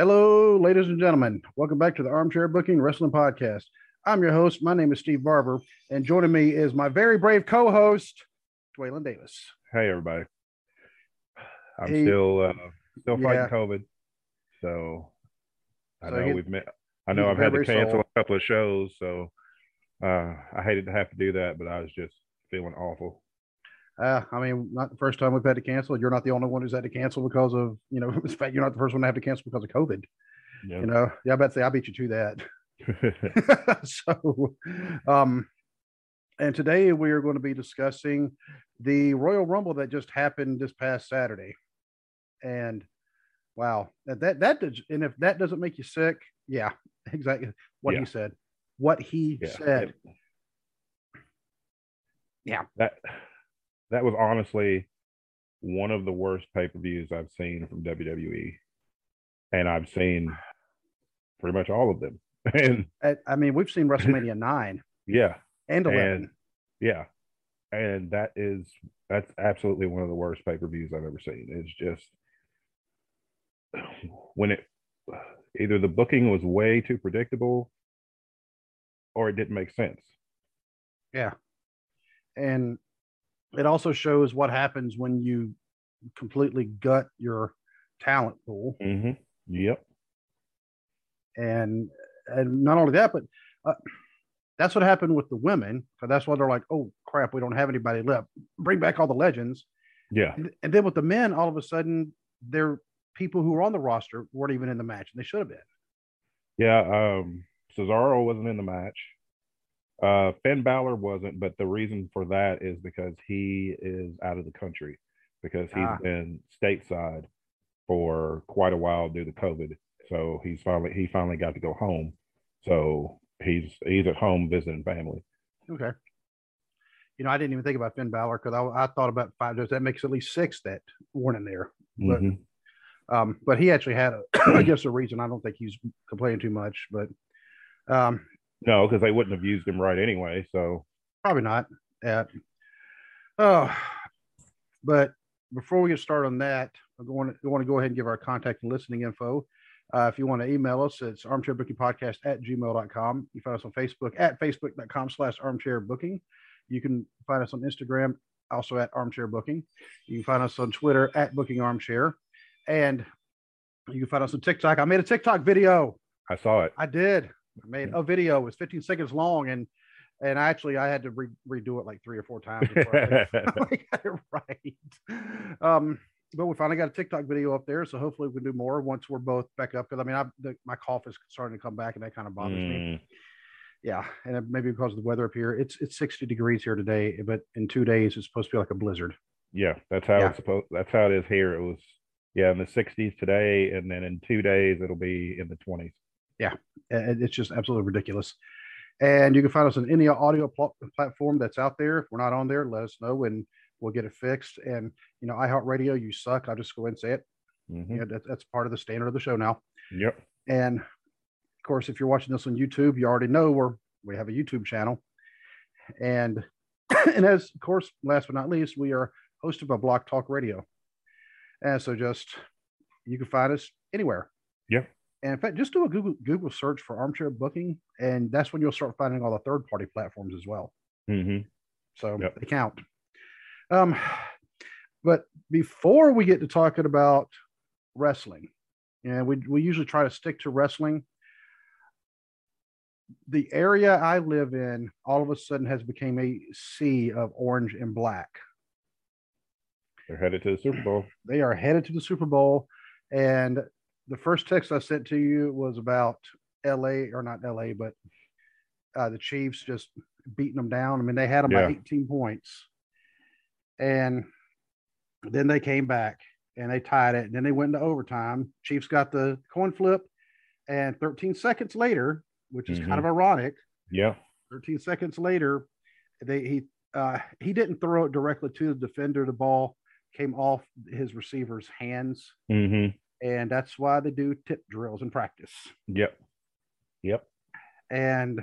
Hello, ladies and gentlemen. Welcome back to the Armchair Booking Wrestling Podcast. I'm your host. My name is Steve Barber, and joining me is my very brave co-host, Dwaylon Davis. Hey, everybody. I'm Hey. still uh, still fighting Yeah. COVID, so I So know he- we've met. I know I've had to cancel sore. a couple of shows, so uh, I hated to have to do that, but I was just feeling awful. Uh, I mean, not the first time we've had to cancel. You're not the only one who's had to cancel because of, you know, in fact, you're not the first one to have to cancel because of COVID. Yeah. You know, yeah, I bet say I beat you to that. so, um, and today we are going to be discussing the Royal Rumble that just happened this past Saturday. And wow, that that, that does, and if that doesn't make you sick, yeah, exactly what Yeah. he said. What he Yeah. said. Yeah. that that was honestly one of the worst pay per views I've seen from WWE, and I've seen pretty much all of them. And I, mean, we've seen WrestleMania nine yeah, and eleven. and yeah, and that is that's absolutely one of the worst pay per views I've ever seen. It's just when it either the booking was way too predictable or it didn't make sense. Yeah. And it also shows what happens when you completely gut your talent pool. Mm-hmm. Yep. And and not only that, but uh, that's what happened with the women. So that's why they're like, oh crap, we don't have anybody left. Bring back all the legends. Yeah. And, and then with the men, all of a sudden, they're people who were on the roster weren't even in the match, and they should have been. Yeah. Um, Cesaro wasn't in the match. Uh, Finn Balor wasn't, but the reason for that is because he is out of the country because he's Ah. been stateside for quite a while due to COVID. So he's finally he finally got to go home. So he's he's at home visiting family. Okay. You know, I didn't even think about Finn Balor because I, I thought about five. Does That makes at least six that weren't in there. But Mhm. Um, but he actually had, a, I guess, a reason. I don't think he's complaining too much, but um, No, because they wouldn't have used him right anyway. So probably not. Yeah. Oh, but before we get started on that, I want to, want to go ahead and give our contact and listening info. Uh, if you want to email us, it's armchairbookingpodcast at gmail.com. You find us on Facebook at facebook.com slash armchair booking. You can find us on Instagram, also at armchair booking. You can find us on Twitter at booking armchair. And you can find us on TikTok. I made a TikTok video. I saw it. I did. I made a video. It was 15 seconds long, and and actually I had to re- redo it like three or four times before I got it right. Um, but we finally got a TikTok video up there, so hopefully we can do more once we're both back up. Because I mean, I, the, my cough is starting to come back, and that kind of bothers me. Mm, Yeah, and maybe because of the weather up here, it's it's 60 degrees here today, but in two days it's supposed to be like a blizzard. yeah, that's how Yeah. it's supposed. That's how it is here. It was yeah in the 60s today, and then in two days it'll be in the 20s. And it's just absolutely ridiculous. And you can find us on any audio pl- platform that's out there. If we're not on there, let us know and we'll get it fixed. And you know, iHeartRadio, you suck. I'll just go ahead and say it. Mhm. Yeah, that, that's part of the standard of the show now. Yep. And of course, if you're watching this on YouTube, you already know we're we have a YouTube channel. And and as of course, last but not least, we are hosted by Block Talk Radio. And so just you can find us anywhere. Yep. And in fact, just do a Google Google search for armchair booking, and that's when you'll start finding all the third party platforms as well. hmm So Yep. they count. Um, but before we get to talking about wrestling, and we we usually try to stick to wrestling. The area I live in all of a sudden has become a sea of orange and black. They're headed to the Super Bowl. They are headed to the Super Bowl, and the first text I sent to you was about L.A. or not L.A. but uh, the Chiefs just beating them down. I mean, they had them Yeah. by 18 points, and then they came back and they tied it. And then they went into overtime. Chiefs got the coin flip, and 13 seconds later, which is kind of ironic, Yeah. 13 seconds later, they he uh, he didn't throw it directly to the defender. The ball came off his receiver's hands, hmm and that's why they do tip drills in practice. Yep. Yep. And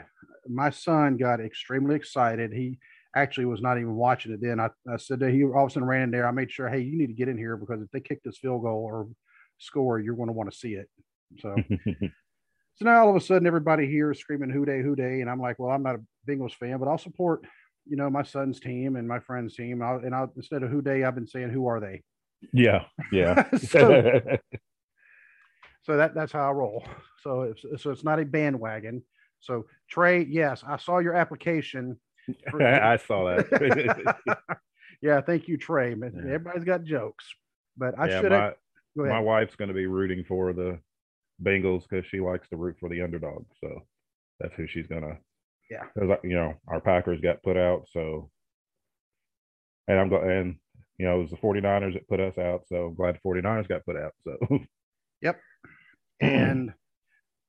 my son got extremely excited. He actually was not even watching it then. I, I said that he all of a sudden ran in there. I made sure, hey, you need to get in here because if they kick this field goal or score, you're going to want to see it. So, so now all of a sudden everybody here is screaming "Who Dey, Who Dey," and I'm like, well, I'm not a Bengals fan, but I'll support you know my son's team and my friend's team. I'll, and I'll instead of "Who Dey," I've been saying "Who are they?" Yeah, yeah. so, so that that's how I roll. So it's so it's not a bandwagon. So Trey, yes, I saw your application. For- I saw that. yeah, thank you, Trey. But Yeah. everybody's got jokes, but I yeah, should my. Go my wife's going to be rooting for the Bengals because she likes to root for the underdog. So that's who she's going to. Yeah. Because, you know, our Packers got put out. So, and I'm going and, you know, it was the 49ers that put us out. So I'm glad the 49ers got put out. So, yep. and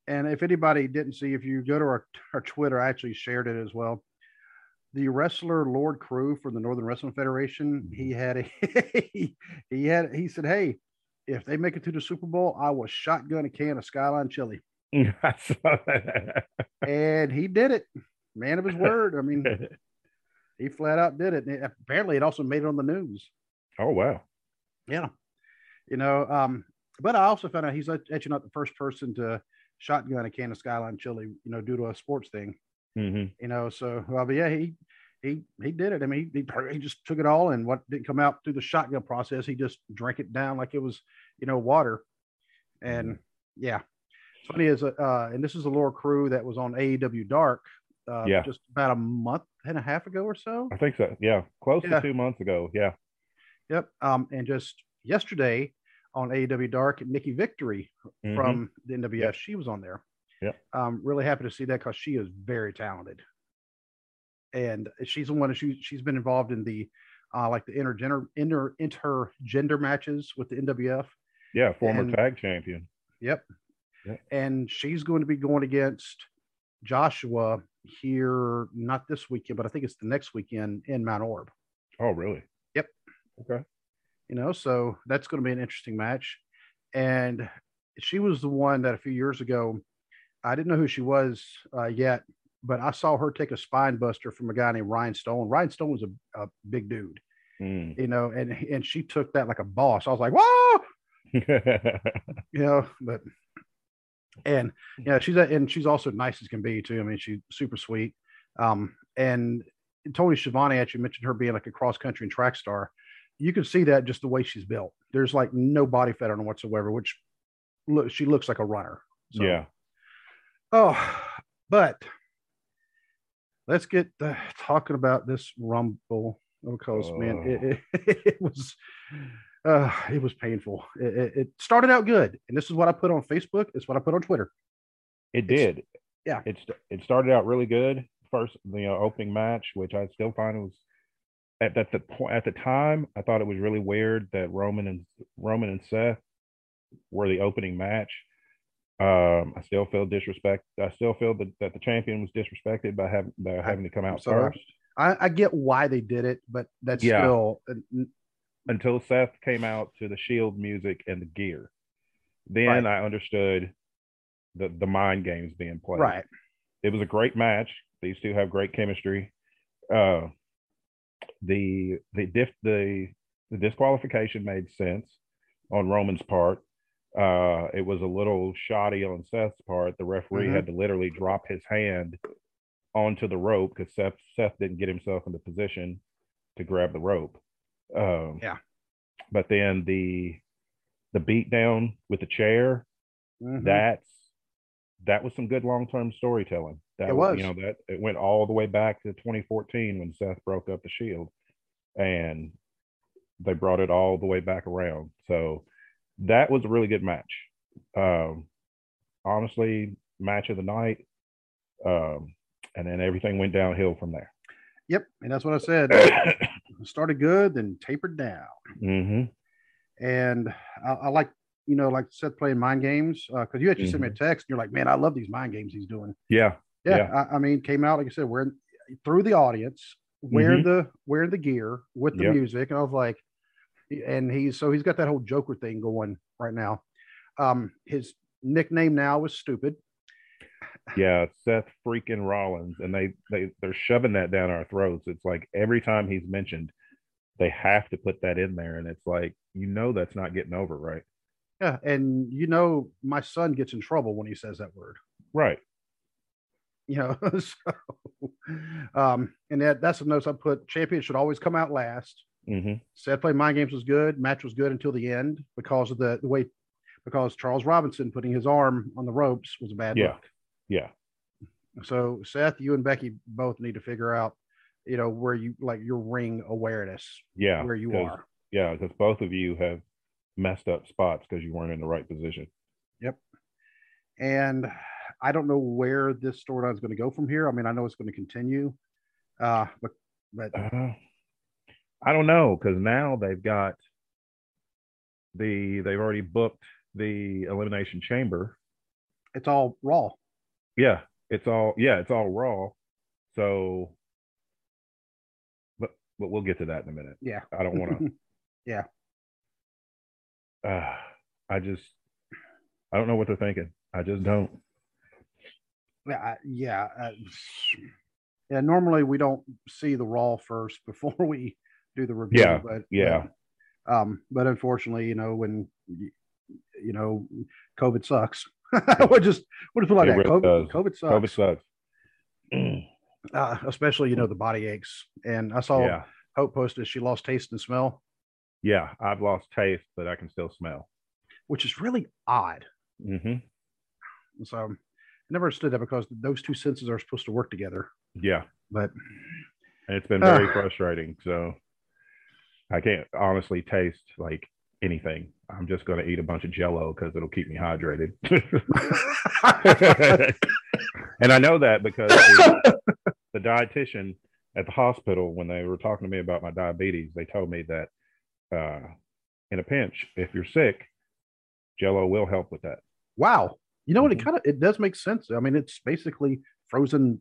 and if anybody didn't see, if you go to our, our Twitter, I actually shared it as well. The wrestler Lord Crewe from the Northern Wrestling Federation, mm-hmm. he had a he had he said, Hey, if they make it to the Super Bowl, I will shotgun a can of Skyline chili. I saw that. And he did it. Man of his word. I mean, he flat out did it. And apparently it also made it on the news. Oh, wow. Yeah. You know, um, but I also found out he's actually not the first person to shotgun a can of Skyline chili, you know, due to a sports thing, hmm you know. So, well, but yeah, he he he did it. I mean, he, he just took it all, and what didn't come out through the shotgun process, he just drank it down like it was, you know, water. And yeah, it's funny is uh, and this is the Lord Crewe that was on AEW Dark, uh, Yeah. just about a month and a half ago or so. I think so. Yeah. Close Yeah. to two months ago. Yeah. Yep. Um, and just yesterday on AEW Dark, Nikki Victory Mhm. from the NWF, Yep. she was on there. Yep. Um, really happy to see that because she is very talented, and she's the one that she she's been involved in the uh, like the intergender inter intergender matches with the NWF. yeah. Former and- tag champion. Yep. Yep. And she's going to be going against Joshua here, not this weekend, but I think it's the next weekend in Mount Orab. Oh, really? Okay. you know so that's going to be an interesting match. And she was the one that a few years ago i didn't know who she was uh, yet but i saw her take a spine buster from a guy named ryan stone. Ryan stone was a, a big dude Mm. you know and and she took that like a boss. I was like whoa! You know but and yeah she's a, and she's also nice as can be too. I mean she's super sweet. Um and tony Schiavone actually mentioned her being like a cross country and track star you can see that just the way she's built there's like no body fat on her whatsoever which look she looks like a runner So- yeah. oh but let's get uh, talking about this rumble because man it, it, it was uh it was painful it, it, started out good and this is what i put on facebook it's what i put on twitter It It's- did. yeah. It it started out really good. First, you know, opening match, which I still find was at that the point at the time, I thought it was really weird that Roman and Roman and Seth were the opening match. Um, I still feel disrespect. I still feel that, that the champion was disrespected by having by having to come out first I, I get why they did it but that's Yeah. still until Seth came out to the Shield music and the gear. Then I understood the the mind games being played. right it was a great match. These two have great chemistry. Uh, the the diff the the disqualification made sense on Roman's part. Uh, it was a little shoddy on Seth's part. The referee Mhm. had to literally drop his hand onto the rope because Seth Seth didn't get himself into position to grab the rope. Um, Yeah. But then the the beat down with the chair Mhm. that's that was some good long-term storytelling that It was you know that it went all the way back to 2014 when seth broke up the shield and they brought it all the way back around. So that was a really good match. Um honestly match of the night um and then everything went downhill from there. Yep and that's what i said. Started good then tapered down. Hmm and I, I like you know like Seth playing mind games because you actually sent me a text and you're like man I love these mind games he's doing. Yeah yeah, Yeah. I, I mean came out like I said we're through the audience wearing the wearing the gear with the Yep. music and I was like and he's so he's got that whole Joker thing going right now um his nickname now is stupid yeah seth freaking rollins and they they they're shoving that down our throats it's like every time he's mentioned they have to put that in there and it's like you know that's not getting over right Yeah, and you know, my son gets in trouble when he says that word. Right. You know, so um, and that that's the notes I put. Champion should always come out last. hmm Said play mind games was good. Match was good until the end because of the, the way because Charles Robinson putting his arm on the ropes was a bad Yeah. look. Yeah. So Seth, you and Becky both need to figure out, you know, where you like your ring awareness, Yeah. where you are. Yeah, because both of you have messed up spots because you weren't in the right position. Yep. And I don't know where this storyline is going to go from here. I mean, I know it's going to continue, uh, but but Uh, I don't know because now they've got the they've already booked the elimination chamber. it's all raw. Yeah, it's all yeah, it's all raw. So, but but we'll get to that in a minute. Yeah. I don't want to. Yeah. Uh, I just I don't know what they're thinking. I just don't. Yeah, yeah, uh, yeah. Normally we don't see the raw first before we do the review. Yeah, but yeah. but, um, but unfortunately, you know, when you know, COVID sucks. we'll just we'll just put like It that. really COVID. COVID sucks. COVID sucks. Mm, uh, especially you know the body aches. And I saw yeah, Hope posted she lost taste and smell, yeah. I've lost taste, but I can still smell. which is really odd. Mm-hmm. So I never understood that because those two senses are supposed to work together. Yeah. But it's been very Ah. frustrating. So I can't honestly taste like anything. I'm just going to eat a bunch of Jello because it'll keep me hydrated. and I know that because the, the dietitian at the hospital, when they were talking to me about my diabetes, they told me that uh, in a pinch, if you're sick, Jello will help with that. wow, you know what? It Mhm. kind of it does make sense. I mean, it's basically frozen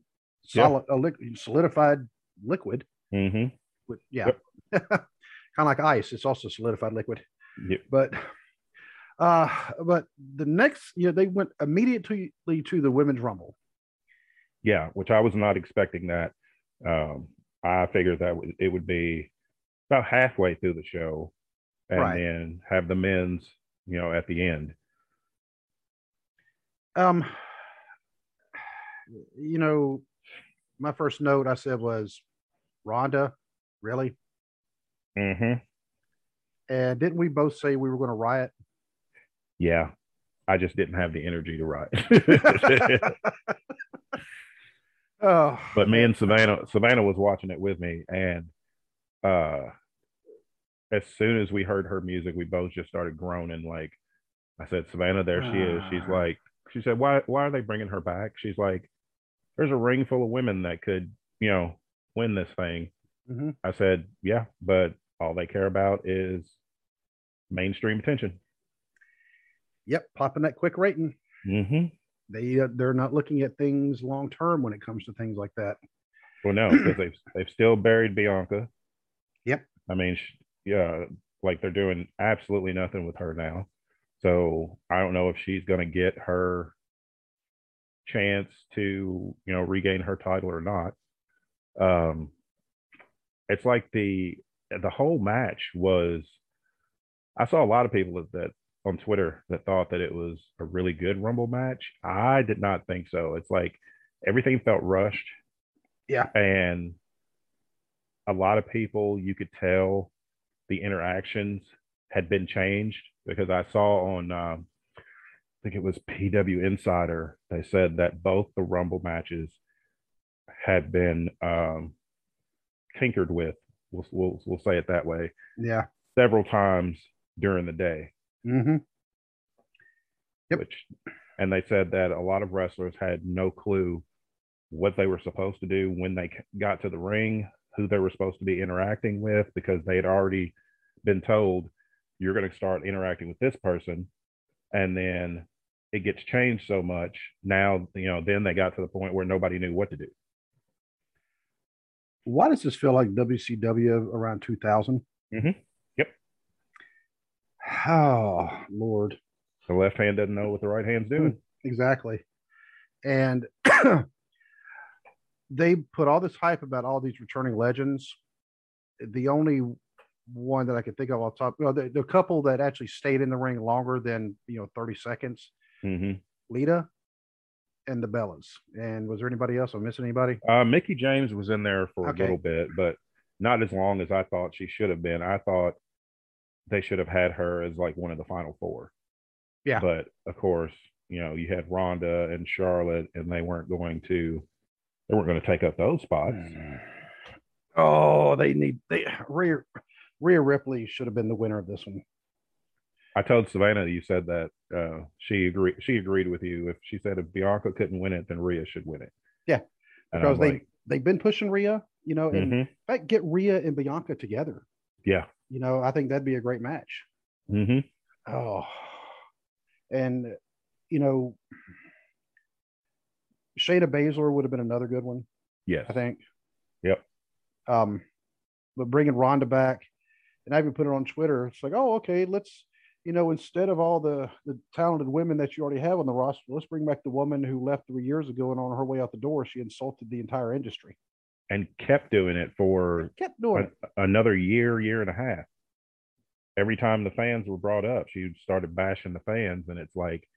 Yeah. solid, a liquid, solidified liquid. Mm-hmm. With, yeah, kind of like ice. It's also solidified liquid. Yep. But uh, but the next, you know, they went immediately to the women's rumble. Yeah, which I was not expecting that. Um, I figured that it would be about halfway through the show, and Right. then have the men's, you know, at the end. Um, you know, my first note I said was Ronda, really? Mm-hmm. And didn't we both say we were going to riot? Yeah, I just didn't have the energy to write. Oh, but me and Savannah, Savannah was watching it with me, and uh, as soon as we heard her music, we both just started groaning. Like I said, Savannah, there she is. She's Ah. like, she said, why, why are they bringing her back? She's like, there's a ring full of women that could, you know, win this thing. Mhm. I said, yeah, but all they care about is mainstream attention. Yep, popping that quick rating. Mm-hmm. They uh, they're not looking at things long term when it comes to things like that. Well, no, because they've they've still buried Bianca. Yep. I mean, sh- yeah, like they're doing absolutely nothing with her now. So I don't know if she's going to get her chance to, you know, regain her title or not. Um, it's like the the whole match was. I saw a lot of people that, that on Twitter that thought that it was a really good Rumble match. I did not think so. It's like everything felt rushed. Yeah. And a lot of people, you could tell the interactions had been changed because I saw on, um, I think it was PW Insider, they said that both the Rumble matches had been um, tinkered with. We'll, we'll, we'll say it that way Yeah. several times during the day Mm-hmm. Yep. which and they said that a lot of wrestlers had no clue what they were supposed to do when they got to the ring who they were supposed to be interacting with because they had already been told you're going to start interacting with this person and then it gets changed so much now you know then they got to the point where nobody knew what to do Why does this feel like WCW around 2000? Mhm. Yep. Oh Lord, the left hand doesn't know what the right hand's doing exactly. And they put all this hype about all these returning legends. The only one that I can think of off the top. Well, the, the couple that actually stayed in the ring longer than you know 30 seconds, hmm Lita and the Bellas. And was there anybody else? I'm missing anybody? Uh, Mickie James was in there for Okay. a little bit, but not as long as I thought she should have been. I thought they should have had her as like one of the final four. Yeah. But of course, you know, you had Ronda and Charlotte, and they weren't going to they weren't going to take up those spots. Oh, they need they Rhea Rhea Ripley should have been the winner of this one. I told Savannah you said that uh, she agreed. She agreed with you. If she said if Bianca couldn't win it, then Rhea should win it. Yeah, And Because they like, they've been pushing Rhea, you know, and in mhm, fact, get Rhea and Bianca together. yeah, You know, I think that'd be a great match. hmm Oh, and you know, Shayna Baszler would have been another good one. yes, I think. Yep. Um, but bringing Ronda back, and I even put it on Twitter. It's like, oh, okay, let's, you know, instead of all the the talented women that you already have on the roster, let's bring back the woman who left three years ago, and on her way out the door, she insulted the entire industry. and kept doing it for Kept doing it. another year, year and a half. Every time the fans were brought up, she started bashing the fans, and it's like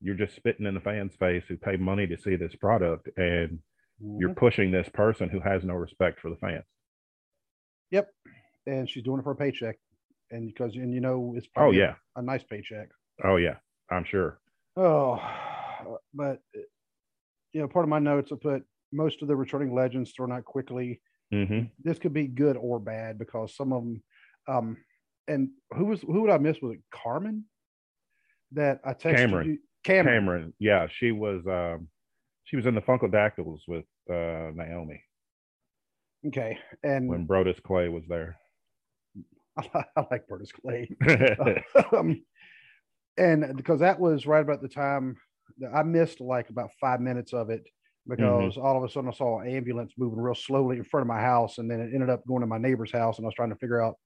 you're just spitting in the fans' face who pay money to see this product, and you're Mhm. pushing this person who has no respect for the fans. Yep. And she's doing it for a paycheck, and because and you know it's Oh probably yeah, a nice paycheck. oh yeah, I'm sure. Oh, but you know, part of my notes I put most of the returning legends thrown out quickly. hmm This could be good or bad because some of them. Um, and who was who would I miss? Was it Carmen? That I texted Cameron. you. Cameron. Cameron, yeah, she was um, she was in the Funkadactyls with uh, Naomi Okay, and when Brodus Clay was there. I, like Burtis Clay. um, and because that was right about the time that I missed like about five minutes of it because all of a sudden I saw an ambulance moving real slowly in front of my house, and then it ended up going to my neighbor's house, and I was trying to figure out,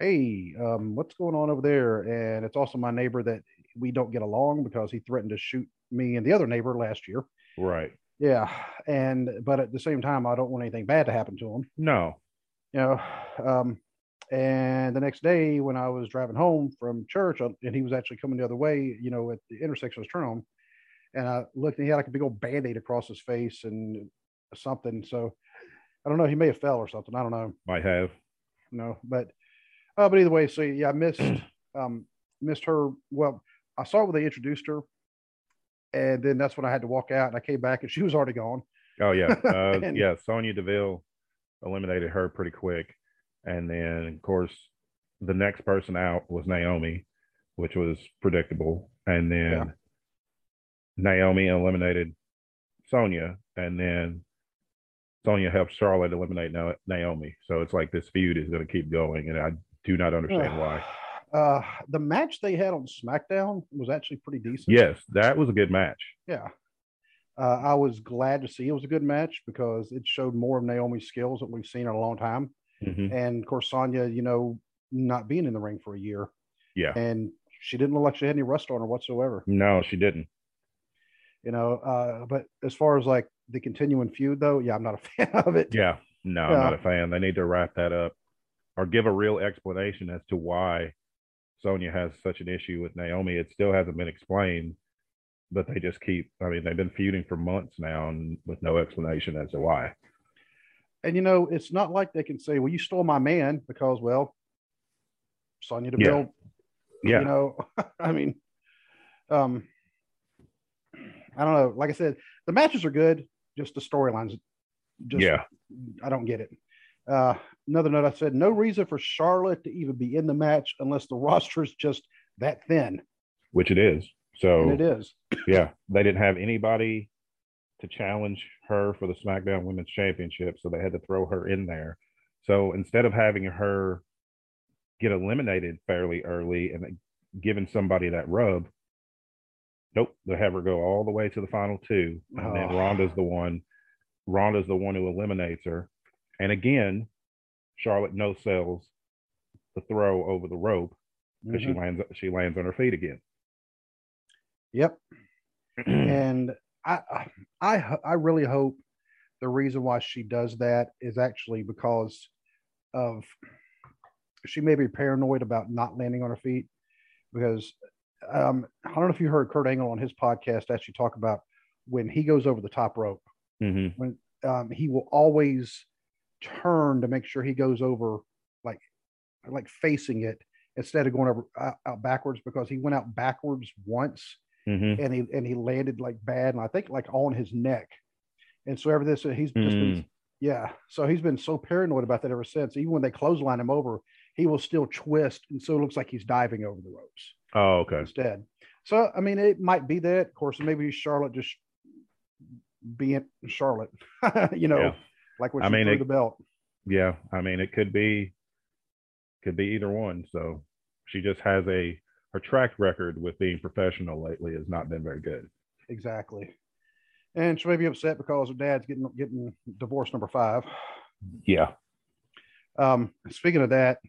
hey, um, what's going on over there? And it's also my neighbor that we don't get along because he threatened to shoot me and the other neighbor last year. right. Yeah, and but at the same time, I don't want anything bad to happen to him No. you know um and the next day when i was driving home from church uh, and he was actually coming the other way you know at the intersection of turn on and i looked and he had like a big old band-aid across his face and something. So i don't know he may have fell or something i don't know. Might have. you know but uh, but either way so yeah i missed um missed her. Well i saw when they introduced her and then that's when i had to walk out and i came back and she was already gone. Oh yeah, uh, And- yeah. Sonya Deville eliminated her pretty quick, and then of course the next person out was Naomi, which was predictable, and then Yeah. Naomi eliminated Sonya, and then Sonya helped Charlotte eliminate Naomi. So it's like this feud is going to keep going, and I do not understand why. Uh, the match they had on SmackDown was actually pretty decent. Yes, that was a good match. Yeah. Uh, I was glad to see it was a good match because it showed more of Naomi's skills that we've seen in a long time. Mhm. And of course, Sonya, you know, not being in the ring for a year, Yeah. and she didn't look like she had any rust on her whatsoever. No, she didn't. You know, uh, but as far as like the continuing feud, though, yeah, I'm not a fan of it. Yeah, no, I'm not a fan. They need to wrap that up or give a real explanation as to why Sonya has such an issue with Naomi. It still hasn't been explained, but they just keep, I mean, they've been feuding for months now and with no explanation as to why. And you know, it's not like they can say, "Well, you stole my man," because well, Sonya Yeah. Deville Yeah. you know i mean um i don't know like i said the matches are good just the storylines just yeah. i don't get it uh another note i said no reason for charlotte to even be in the match unless the roster is just that thin Which it is. So, and it is yeah, they didn't have anybody to challenge her for the SmackDown Women's Championship. So they had to throw her in there. So instead of having her get eliminated fairly early and giving somebody that rub, nope, they have her go all the way to the final two. And then Oh. Ronda's the one, Ronda's the one who eliminates her. And again, Charlotte no sells the throw over the rope because Mhm. she lands she lands on her feet again. yep and I, I i really hope the reason why she does that is actually because of she may be paranoid about not landing on her feet because um, I don't know if you heard Kurt Angle on his podcast actually talk about when he goes over the top rope, hmm when um, he will always turn to make sure he goes over like like facing it instead of going over out, out backwards because he went out backwards once hmm and he and he landed like bad and I think like on his neck. And so ever this he's just been yeah. So he's been so paranoid about that ever since. Even when they clothesline him over, he will still twist and so it looks like he's diving over the ropes Oh, okay. instead. So I mean it might be that. Of course, maybe Charlotte just being Charlotte, you know, Yeah. like when I she mean, threw it- the belt. Yeah, I mean, it could be, could be either one. So she just has a her track record with being professional lately has not been very good. Exactly. And she may be upset because her dad's getting getting divorce number five. Yeah. Um, speaking of that,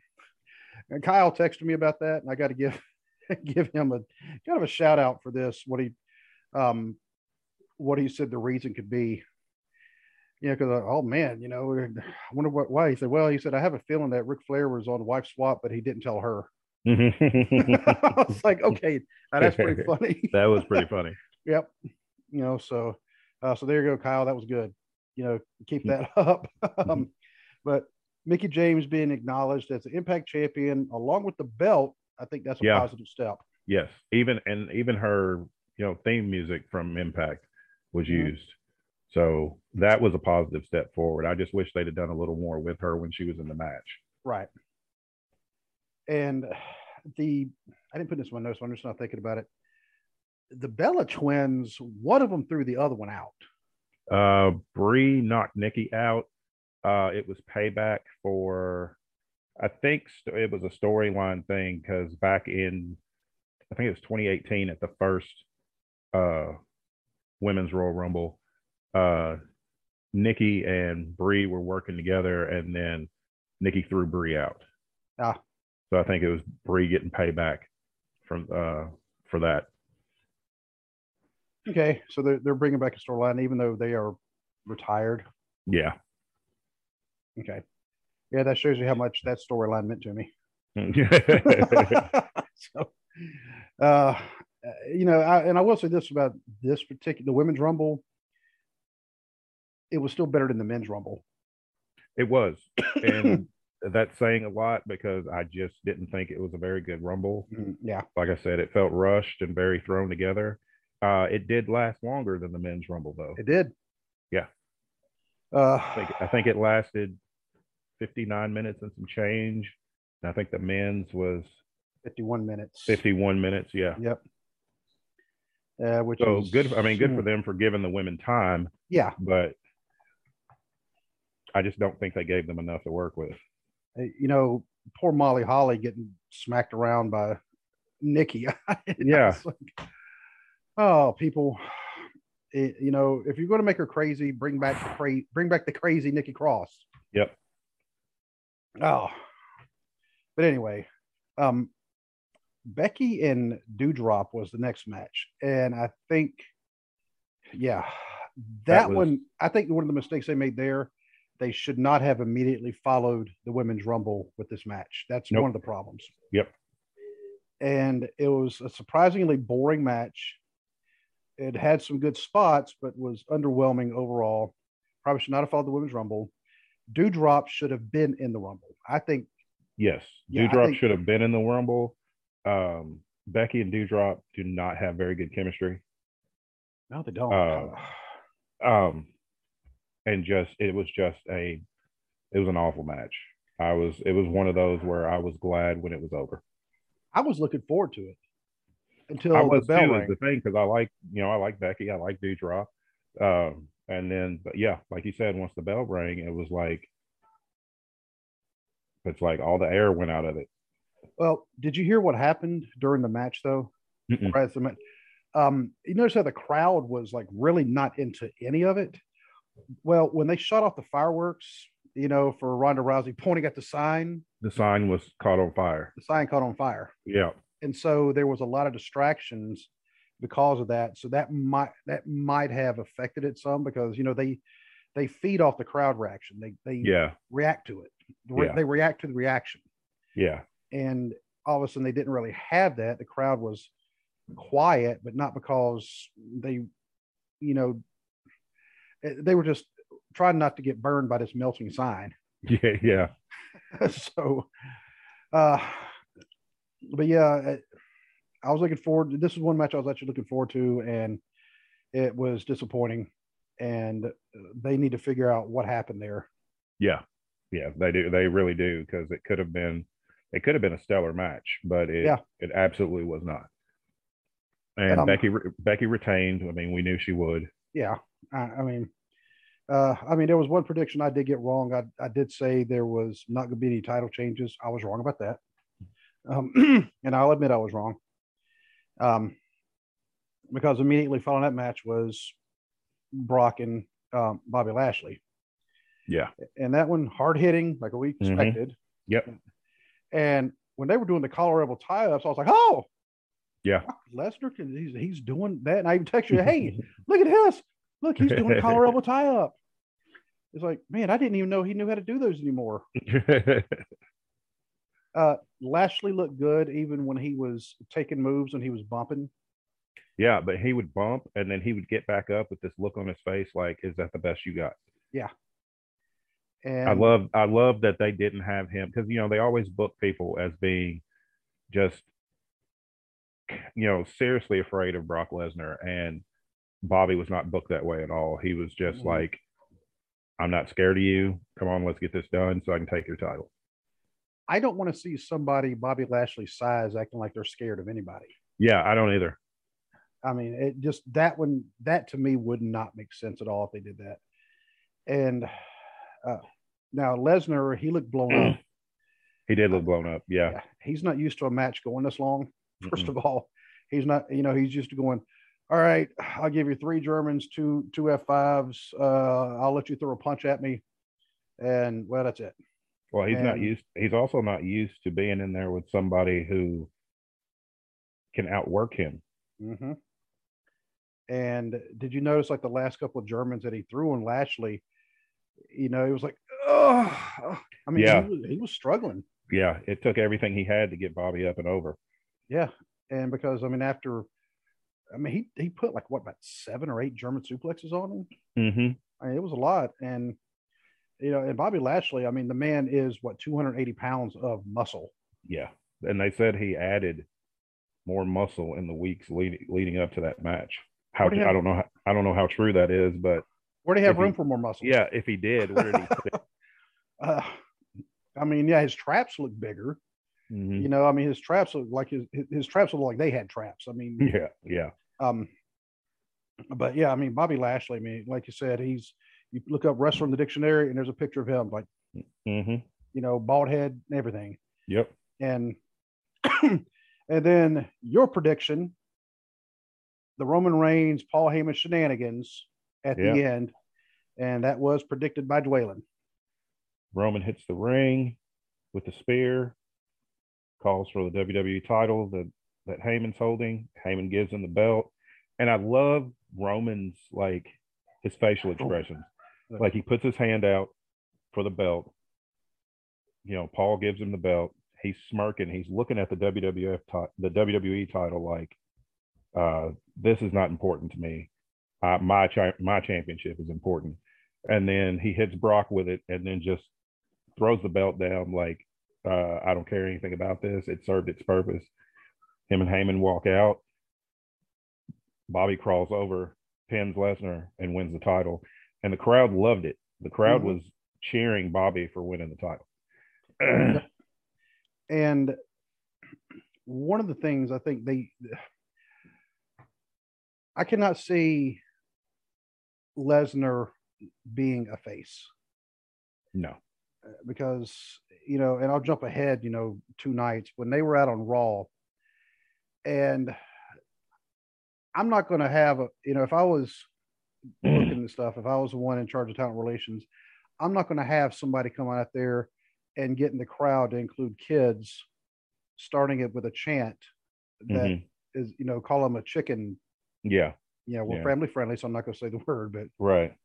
Kyle texted me about that, and I got to give give him a kind of a shout out for this. What he um what he said the reason could be. You know, because oh man, you know, I wonder what why he said. Well, he said I have a feeling that Ric Flair was on wife swap, but he didn't tell her. I was like, okay, that's pretty funny. that was pretty funny. Yep. You know, so uh, so there you go, Kyle. That was good. You know, keep that up. um, but Mickie James being acknowledged as the Impact champion along with the belt, I think that's a Yeah. positive step. Yes, even and even her, you know, theme music from Impact was Mhm. used. So that was a positive step forward. I just wish they'd have done a little more with her when she was in the match. Right. And the I didn't put this in my notes, so I'm just not thinking about it. The Bella twins, one of them threw the other one out. Uh Brie knocked Nikki out. Uh it was payback for I think st- it was a storyline thing because back in I think it was 2018 at the first uh women's Royal Rumble, uh Nikki and Brie were working together and then Nikki threw Brie out. Ah. So I think it was Brie getting payback from uh for that. Okay, so they're they're bringing back a storyline, even though they are retired. Yeah. Okay, yeah, that shows you how much that storyline meant to me. so, uh, you know, I, and I will say this about this particular the women's rumble. It was still better than the men's rumble. It was. And that's saying a lot because I just didn't think it was a very good rumble. Mm, yeah, Like I said, it felt rushed and very thrown together. Uh, it did last longer than the men's rumble, though. it did. Yeah. Uh, I think, I think it lasted 59 minutes and some change. And I think the men's was 51 minutes. 51 minutes. Yeah. Yep. Uh, which So is good. I mean, good for them for giving the women time, Yeah, but I just don't think they gave them enough to work with. Uh, you know, poor Molly Holly getting smacked around by Nikki. Yeah. Like, oh, people. eh, you know, if you're going to make her crazy, bring back the cra- bring back the crazy Nikki Cross. Yep. Oh, but anyway, um, Becky and Doudrop was the next match, and I think, yeah, that, That was- one. I think one of the mistakes they made there, they should not have immediately followed the women's rumble with this match. That's Nope. one of the problems. Yep. And it was a surprisingly boring match. It had some good spots, but was underwhelming overall. Probably should not have followed the women's rumble. Doudrop should have been in the rumble. I think Yes, Yeah, Doudrop think- should have been in the Rumble. Um, Becky and Doudrop do not have very good chemistry. no, they don't. Uh, Um, and just it was just a, it was an awful match. I was it was one of those where I was glad when it was over. I was looking forward to it until I the was bell too, rang. the thing because I like you know I like Becky, I like Doudrop, um, and then but yeah, like you said, once the bell rang, it was like it's like all the air went out of it. Well, did you hear what happened during the match though? Right, Um, you notice how the crowd was like really not into any of it. Well, when they shut off the fireworks, you know, for Ronda Rousey pointing at the sign, The sign was caught on fire. the sign caught on fire. Yeah, and so there was a lot of distractions because of that so that might that might have affected it some because you know they they feed off the crowd reaction they they yeah, react to it Re- Yeah. they react to the reaction Yeah. And all of a sudden, they didn't really have that. The crowd was quiet, but not because they, you know, they were just trying not to get burned by this melting sign. Yeah. Yeah. so, uh, but yeah, I was looking forward. This is one match I was actually looking forward to, and it was disappointing. And they need to figure out what happened there. Yeah. Yeah. They do. They really do because it could have been. It could have been a stellar match, but it Yeah. it absolutely was not. And Becky Becky retained. I mean, we knew she would. Yeah, I, I mean, uh, I mean, there was one prediction I did get wrong. I, I did say there was not going to be any title changes. I was wrong about that, um, and I'll admit I was wrong. Um, because immediately following that match was Brock and um, Bobby Lashley, Yeah. and that one hard hitting like we Mhm. expected. Yep. And when they were doing the collar tie ups, I was like, oh, Yeah. Lesnar can he's he's doing that. And I even texted you, hey, look at this. Look, he's doing elbow tie up. It's like, man, I didn't even know he knew how to do those anymore. Uh, Lashley looked good even when he was taking moves and he was bumping. yeah, but he would bump and then he would get back up with this look on his face, like, "Is that the best you got?" Yeah. And I love I love that they didn't have him because you know they always book people as being just you know seriously afraid of Brock Lesnar and Bobby was not booked that way at all. He was just Mhm. like I'm not scared of you. Come on, let's get this done so I can take your title. I don't want to see somebody Bobby Lashley's size acting like they're scared of anybody. Yeah, I don't either. I mean, it just that one that to me would not make sense at all if they did that. And uh, now Lesnar, he looked blown up. He did look blown up. Yeah. Yeah, he's not used to a match going this long. 1st Mm-mm. of all, he's not. You know, he's used to going. All right, I'll give you three Germans, two two F fives. Uh, I'll let you throw a punch at me, and well, that's it. Well, he's not used. He's also not used to being in there with somebody who can outwork him. Mm-hmm. And did you notice like the last couple of Germans that he threw on Lashley? You know, he was like, oh, I mean, Yeah. he, was, he was struggling. Yeah, it took everything he had to get Bobby up and over. Yeah, and because I mean, after, I mean, he he put like what about seven or eight German suplexes on him. Mm-hmm. I mean, it was a lot, and you know, and Bobby Lashley, I mean, the man is what 280 pounds of muscle. Yeah, and they said he added more muscle in the weeks leading leading up to that match. How do you I don't know. How, I don't know how true that is, but Where do you have If he- room for more muscle? yeah, if he did, where did he? Uh, I mean, yeah, his traps look bigger. Mhm. You know, I mean, his traps look like his his, his traps look like they had traps. I mean, Yeah, yeah, um, but yeah, I mean, Bobby Lashley. I mean, like you said, he's you look up wrestler in the dictionary, and there's a picture of him, like mm-hmm. you know, bald head and everything. yep. and and then your prediction the roman reigns paul heyman shenanigans at Yeah. the end and that was predicted by dwaylen Roman hits the ring with the spear, calls for the WWE title that that Heyman's holding. Heyman gives him the belt, and I love Roman's like his facial expressions. Like he puts his hand out for the belt. You know, Paul gives him the belt. He's smirking. He's looking at the WWF ti- the WWE title like, uh, "This is not important to me. Uh, my cha- my championship is important." And then he hits Brock with it, and then just throws the belt down like, uh, "I don't care anything about this. It served its purpose." Him and Heyman walk out. Bobby crawls over, pins Lesnar, and wins the title. And the crowd loved it. The crowd Mhm. was cheering Bobby for winning the title. and one of the things i think they i cannot see lesnar being a face no. because you know, and I'll jump ahead, you know, two nights when they were out on Raw, and I'm not going to have a, you know, if I was looking at stuff, if I was the one in charge of talent relations, I'm not going to have somebody come out there and get in the crowd to include kids, starting it with a chant that is, Mhm. you know, call them a chicken. Yeah. Yeah. know, we're Yeah. family friendly, so I'm not going to say the word, but Right.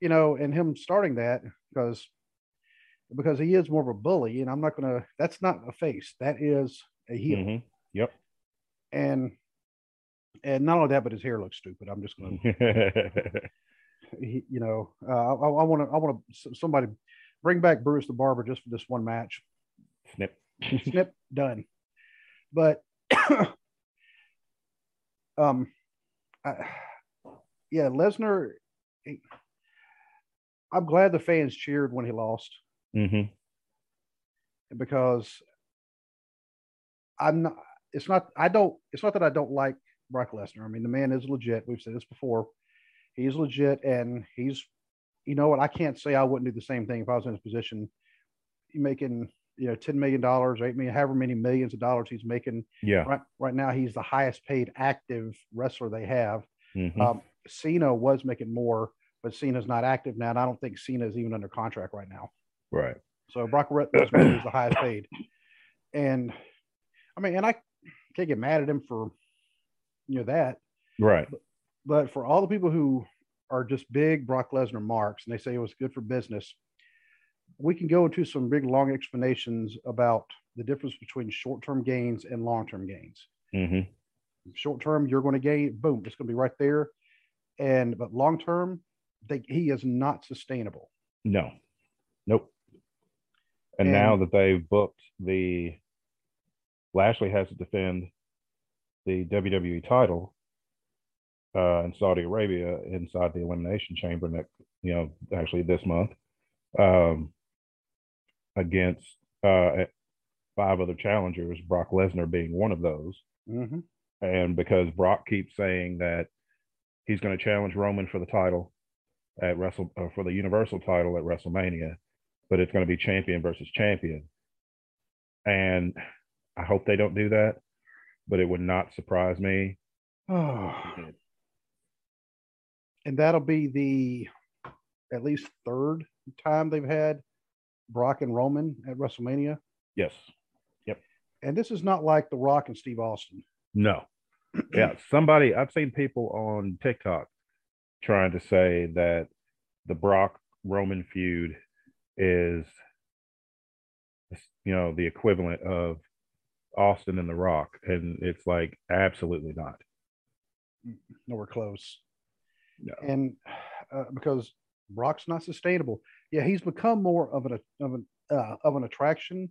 you know, and him starting that because because he is more of a bully, and I'm not gonna. That's not a face. That is a heel. Mhm. Yep. And and not only that, but his hair looks stupid. I'm just gonna, he, you know, uh, I want to, I want to somebody bring back Bruce the Barber just for this one match. Snip. Snip done. But um, I, yeah, Lesnar. he- I'm glad the fans cheered when he lost hmm because I'm not. It's not. I don't. It's not that I don't like Brock Lesnar. I mean, the man is legit. We've said this before. He's legit, and he's. You know what? I can't say I wouldn't do the same thing if I was in his position. Making you know ten million dollars, eight million, however many millions of dollars he's making Yeah. right right now. He's the highest paid active wrestler they have. Mhm. Um, Cena was making more, but Cena's not active now, and I don't think Cena is even under contract right now. Right. So Brock Lesnar is the highest paid, and I mean, and I can't get mad at him for you know that, Right. but for all the people who are just big Brock Lesnar marks and they say it was good for business, we can go into some big long explanations about the difference between short-term gains and long-term gains. hmm Short term, you're going to gain, boom, it's going to be right there, and but long term, they, he is not sustainable. No. Nope. And, And- now that they've booked the Lashley has to defend the WWE title uh, in Saudi Arabia inside the Elimination Chamber next, you know, actually this month, um, against uh, five other challengers, Brock Lesnar being one of those. Mm-hmm. And because Brock keeps saying that he's going to challenge Roman for the title at Wrestle uh, for the Universal title at WrestleMania, but it's going to be champion versus champion. And I hope they don't do that, but it would not surprise me. Oh, and that'll be the at least third time they've had Brock and Roman at WrestleMania. Yes. Yep. And this is not like The Rock and Steve Austin. No. Yeah. Somebody, I've seen people on TikTok trying to say that the Brock Roman feud is, you know, the equivalent of Austin and The Rock. And it's like, absolutely not. Nowhere close. No. And uh, because Brock's not sustainable. Yeah, he's become more of an of an uh, of an attraction.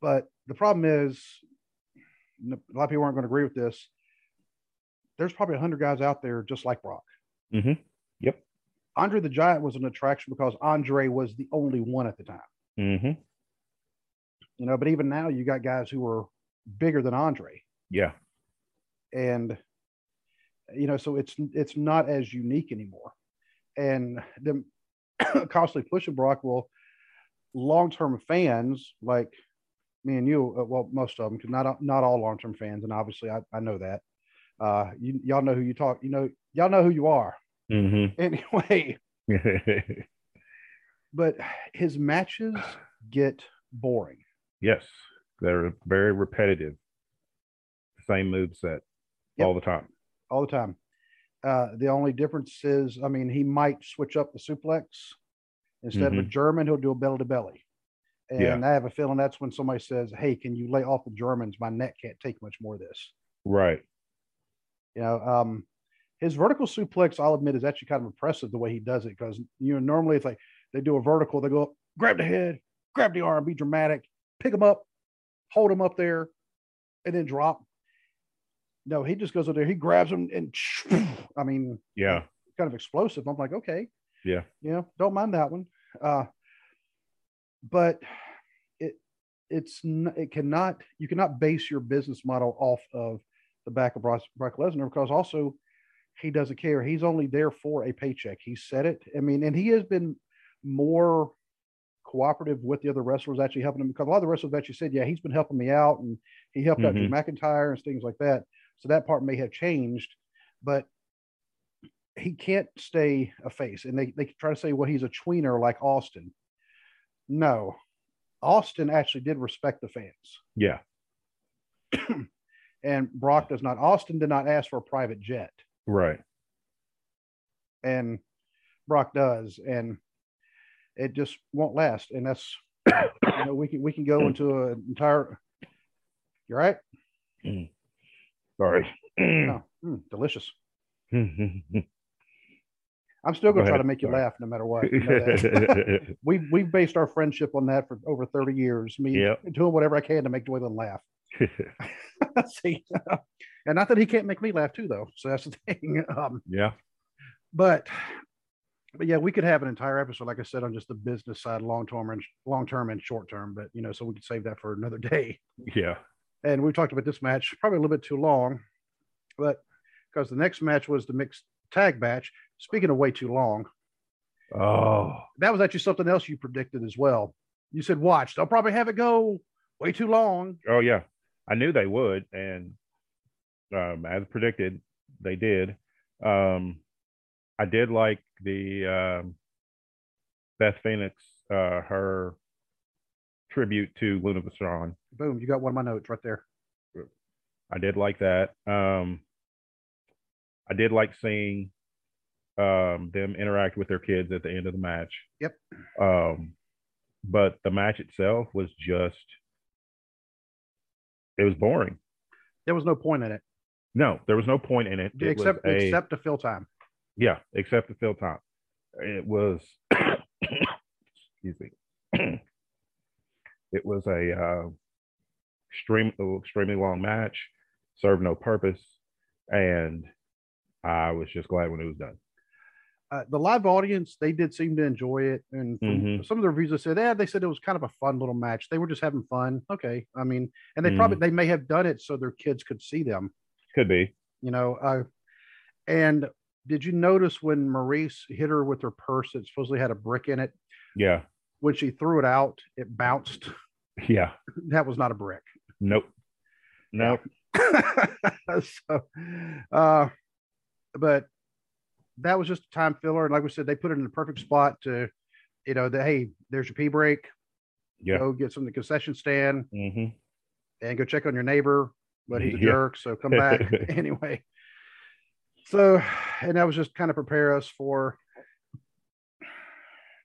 But the problem is, a lot of people aren't going to agree with this. There's probably hundred guys out there just like Brock. Mm-hmm. Andre the Giant was an attraction because Andre was the only one at the time. Mm-hmm. You know, but even now you got guys who are bigger than Andre. Yeah. and you know so it's it's not as unique anymore and them constantly pushing brock will long-term fans like me and you uh, well most of them because not not all long-term fans and obviously i, I know that uh you, y'all know who you talk you know y'all know who you are Mm-hmm. anyway but his matches get boring yes. They're very repetitive. Same move set Yep. all the time. all the time. Uh, the only difference is, I mean, he might switch up the suplex instead of a German, he'll do a belly to belly. And Mm-hmm. Yeah. I have a feeling that's when somebody says, "Hey, can you lay off the Germans? My neck can't take much more of this." Right. You know, um, his vertical suplex, I'll admit, is actually kind of impressive the way he does it because you know normally it's like they do a vertical, they go up, grab the head, grab the arm, be dramatic, pick him up, hold him up there, and then drop. No, he just goes up there, he grabs him, and I mean, Yeah. kind of explosive. I'm like, okay, Yeah. you know, don't mind that one. Uh, but it it's it cannot you cannot base your business model off of the back of Brock, Brock Lesnar because also he doesn't care. He's only there for a paycheck. He said it. I mean, and he has been more cooperative with the other wrestlers, actually helping him because a lot of the wrestlers actually said, yeah, he's been helping me out, and he helped out Drew mm-hmm. McIntyre and things like that. So that part may have changed, but he can't stay a face. And they, they try to say, well, he's a tweener like Austin. No, Austin actually did respect the fans. Yeah. And Brock does not. Austin did not ask for a private jet, Right. and Brock does. And it just won't last. And that's you know we can we can go into an entire. You're right. Sorry. No, mm, delicious. I'm still gonna Go try to make you laugh no matter what. You know we've we've based our friendship on that for over 30 years. Me Yep. doing whatever I can to make Joyland laugh. See, and not that he can't make me laugh too, though. So that's the thing. Um, yeah. but but yeah, we could have an entire episode, like I said, on just the business side, long term and long term and short term. But you know, so we could save that for another day. Yeah. And we've talked about this match probably a little bit too long, but because the next match was the mixed tag match. Speaking of way too long, Oh. that was actually something else you predicted as well. You said, "Watch, they'll probably have it go way too long." Oh yeah. I knew they would, and um, as predicted, they did. Um, I did like the um, Beth Phoenix, uh, her tribute to Luna Vachon. Boom, you got one of my notes right there. I did like that. Um, I did like seeing um, them interact with their kids at the end of the match. Yep. Um, but the match itself was just, it was boring. There was no point in it, No, there was no point in it. It except a, except to fill time. yeah, except the fill time. It was, excuse me, it was a uh, extreme, extremely long match, served no purpose, and I was just glad when it was done. Uh, the live audience, they did seem to enjoy it, and from Mhm. some of the reviews I said, yeah, they said it was kind of a fun little match. They were just having fun. Okay, I mean, and they probably they may have done it so their kids could see them. Could be. you know. Uh, and did you notice when Maryse hit her with her purse that supposedly had a brick in it? Yeah. When she threw it out, it bounced. Yeah. That was not a brick. Nope. Nope. so, uh, but that was just a time filler. And like we said, they put it in the perfect spot to, you know, that hey, there's your pee break. Yeah. Go get some of the concession stand mm-hmm. and go check on your neighbor, but he's a Yeah. jerk. So come back anyway. So, and that was just kind of prepare us for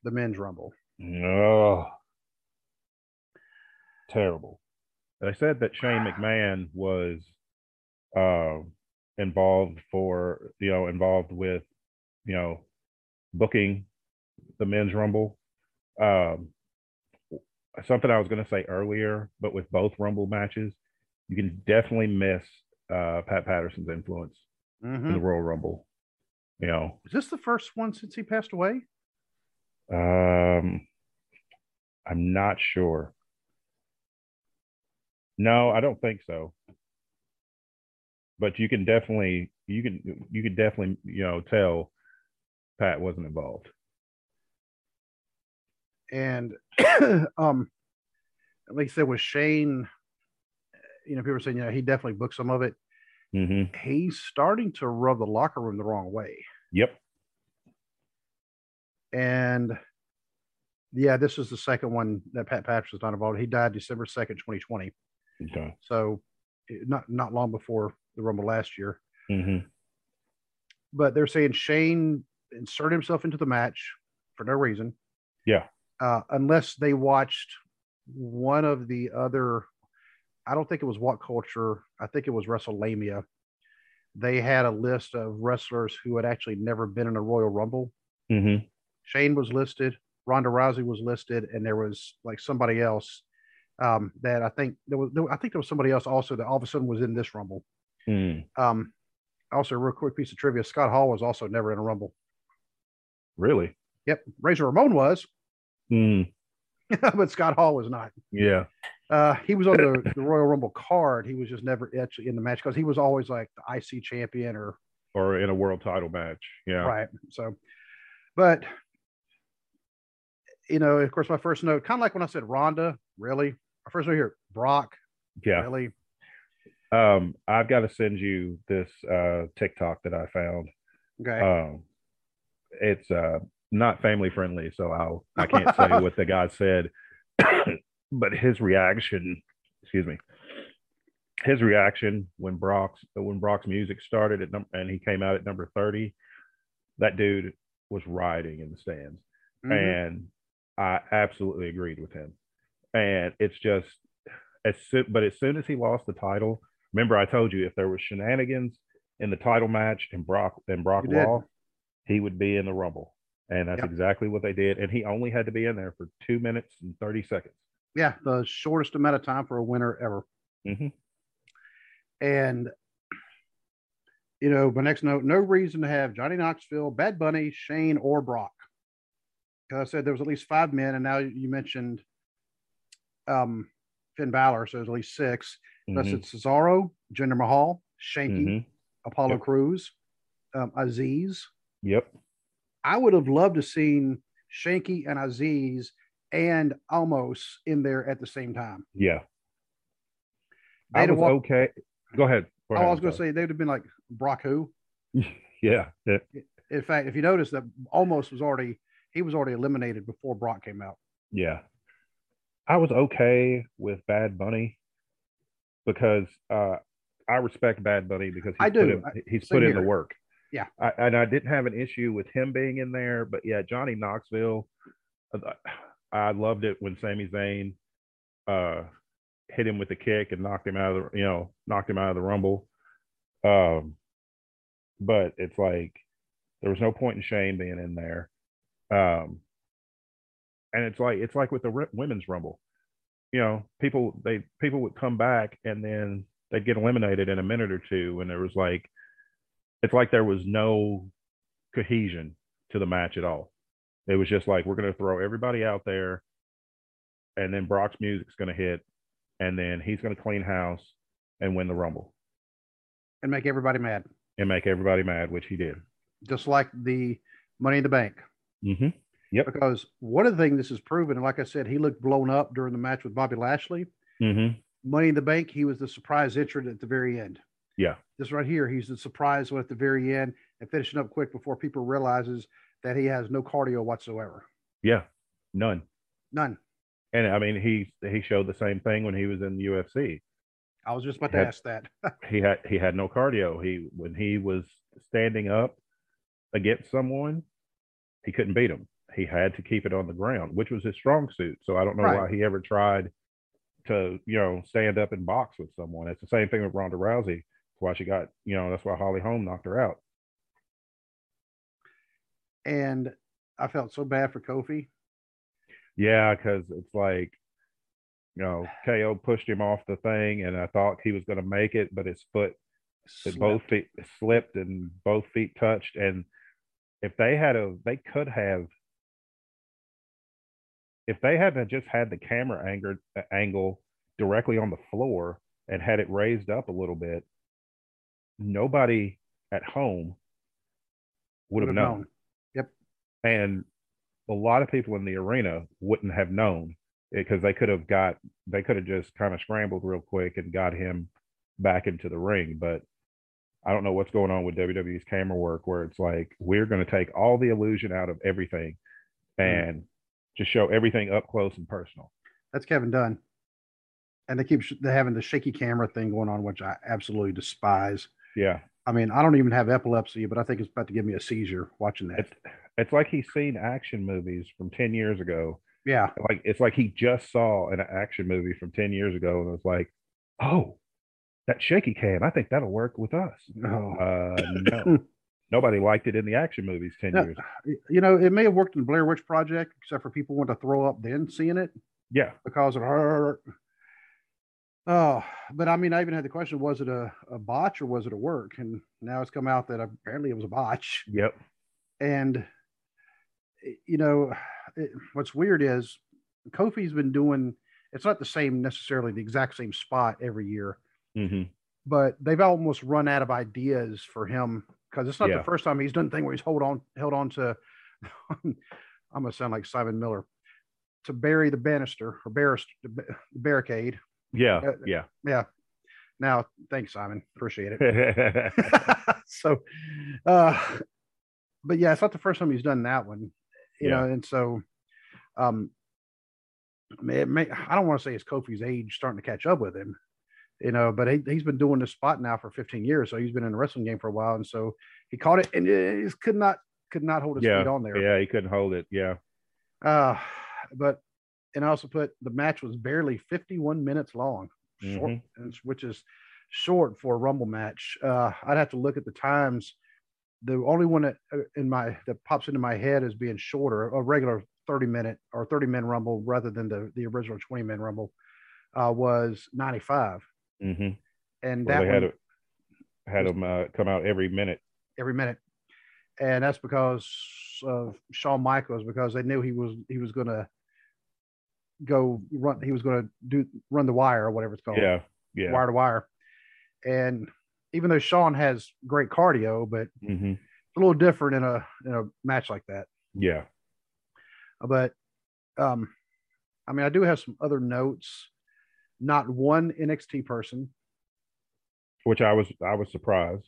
the men's rumble. Oh. Terrible. They said that Shane McMahon was uh, involved for, you know, involved with, you know, booking the men's rumble. Um, something I was going to say earlier, but with both rumble matches, you can definitely miss uh, Pat Patterson's influence in the Mhm. Royal Rumble. You know, Is this the first one since he passed away? Um, I'm not sure. No, I don't think so. But you can definitely you can you can definitely you know tell Pat wasn't involved. And um, like I said, with Shane, you know, people were saying, you know, he definitely booked some of it. hmm He's starting to rub the locker room the wrong way. Yep. And yeah, this is the second one that Pat Patterson's not involved. He died December 2nd, 2020. Okay. So not not long before the Rumble last year. hmm But they're saying Shane inserted himself into the match for no reason. Yeah. Uh, unless they watched one of the other, I don't think it was What Culture. I think it was WrestleMania. They had a list of wrestlers who had actually never been in a Royal Rumble. hmm Shane was listed, Ronda Rousey was listed, and there was like somebody else um, that I think there was. There, I think there was somebody else also that all of a sudden was in this Rumble. Mm. Um, also, a real quick piece of trivia: Scott Hall was also never in a Rumble. Really? Yep, Razor Ramon was, Mm. but Scott Hall was not. Yeah. Uh, he was on the, the Royal Rumble card. He was just never actually in the match because he was always like the IC champion or Or in a world title match. Yeah. right. So, but you know, of course, my first note, kind of like when I said Ronda, really. My first note here, Brock, Yeah. really. Um, I've got to send you this uh TikTok that I found. Okay. Um, it's uh not family friendly, so I'll I can't say what the guy said, but his reaction, excuse me, his reaction when Brock's when Brock's music started at num- and he came out at number thirty, that dude was riding in the stands, Mhm. and I absolutely agreed with him. And it's just as soon, but as soon as he lost the title, remember I told you if there was shenanigans in the title match and Brock and Brock You did. lost, he would be in the Rumble. And that's Yep. exactly what they did. And he only had to be in there for two minutes and 30 seconds. Yeah, the shortest amount of time for a winner ever. Mhm. And you know, my next note: no reason to have Johnny Knoxville, Bad Bunny, Shane, or Brock. Because I said there was at least five men, and now you mentioned um, Finn Balor, so there's at least 6 Plus Mhm. it's Cesaro, Jinder Mahal, Shanky, Mhm. Apollo Yep. Crews, um, Aziz. Yep. I would have loved to seen Shanky and Aziz and Omos in there at the same time. Yeah. They'd I was walked- okay. Go ahead. Go Oh, ahead, I was going to say they would have been like Brock who. Yeah. yeah. In fact, if you notice that Omos was already he was already eliminated before Brock came out. Yeah. I was okay with Bad Bunny because uh, I respect Bad Bunny because he's I put do. in, he's same put in the work. Yeah. I, and I didn't have an issue with him being in there, but yeah, Johnny Knoxville. I loved it when Sami Zayn uh, hit him with the kick and knocked him out of the you know knocked him out of the Rumble. Um, but it's like there was no point in Shane being in there. Um, and it's like it's like with the women's rumble you know people they people would come back and then they'd get eliminated in a minute or two and there was like it's like there was no cohesion to the match at all it was just like we're going to throw everybody out there and then brock's music's going to hit and then he's going to clean house and win the rumble and make everybody mad, and make everybody mad which he did just like the Money in the Bank. mm-hmm. yep Because one of the things this has proven, and like I said, he looked blown up during the match with Bobby Lashley. mm-hmm. Money in the Bank, he was the surprise entrant at the very end. yeah This right here, he's the surprise one at the very end and finishing up quick before people realizes that he has no cardio whatsoever. yeah none None. and i mean he he showed the same thing when he was in the ufc I was just about to Had- ask that. he had he had no cardio. He when he was standing up against someone, he couldn't beat him. He had to keep it on the ground, which was his strong suit. So I don't know Right. why he ever tried to, you know, stand up and box with someone. It's the same thing with Ronda Rousey. That's why she got, you know, that's why Holly Holm knocked her out. And I felt so bad for Kofi. Yeah, because it's like, you know, KO pushed him off the thing, and I thought he was going to make it, but his foot That both feet slipped and both feet touched. And if they had a, they could have, if they hadn't just had the camera angle, uh, angle directly on the floor and had it raised up a little bit, nobody at home would have Would've known. And a lot of people in the arena wouldn't have known because they could have got, they could have just kind of scrambled real quick and got him back into the ring. But I don't know what's going on with WWE's camera work where it's like we're going to take all the illusion out of everything hmm. and just show everything up close and personal. That's Kevin Dunn. And they keep sh- they're having the shaky camera thing going on, which I absolutely despise. Yeah. I mean, I don't even have epilepsy, but I think it's about to give me a seizure watching that. It's it's like he's seen action movies from 10 years ago. yeah. Like it's like he just saw an action movie from 10 years ago and was like, "Oh, that shaky cam, I think that'll work with us." Oh. Uh no. Nobody liked it in the action movies 10 Yeah. years. You know, it may have worked in Blair Witch Project, except for people want to throw up then seeing it Yeah. because of her. Oh, but I mean, I even had the question: was it a, a botch or was it a work? And now it's come out that apparently it was a botch. Yep. And you know, it, what's weird is Kofi's been doing. It's not the same necessarily the exact same spot every year, Mhm. but they've almost run out of ideas for him because it's not Yeah. the first time he's done thing where he's hold on held on to. I'm gonna sound like Simon Miller to bury the banister or barrister, the barricade. Yeah. Uh, Yeah. Yeah. Now, thanks, Simon. Appreciate it. so, uh, but yeah, it's not the first time he's done that one, you know, and so, um, it may, I don't want to say it's Kofi's age starting to catch up with him, you know, but he, he's been doing this spot now for 15 years. So he's been in the wrestling game for a while. And so he caught it and he just could not, could not hold his yeah. feet on there. Yeah, he couldn't hold it. Yeah. Uh, but and I also put the match was barely 51 minutes long, short, Mhm. which is short for a Rumble match. Uh, I'd have to look at the times. The only one that uh, in my that pops into my head as being shorter, a regular 30 minute or 30 min Rumble rather than the the original 20 min Rumble, uh, was 95, hmm and Well, that they had one- it, had them uh, come out every minute. every minute, and that's because of Shawn Michaels because they knew he was he was going to go run he was going to do run the wire or whatever it's called. Yeah, yeah. wire to wire, and even though Shawn has great cardio, but hmm it's a little different in a in a match like that. Yeah. But um, I mean, I do have some other notes. Not one NXT person. Which I was I was surprised.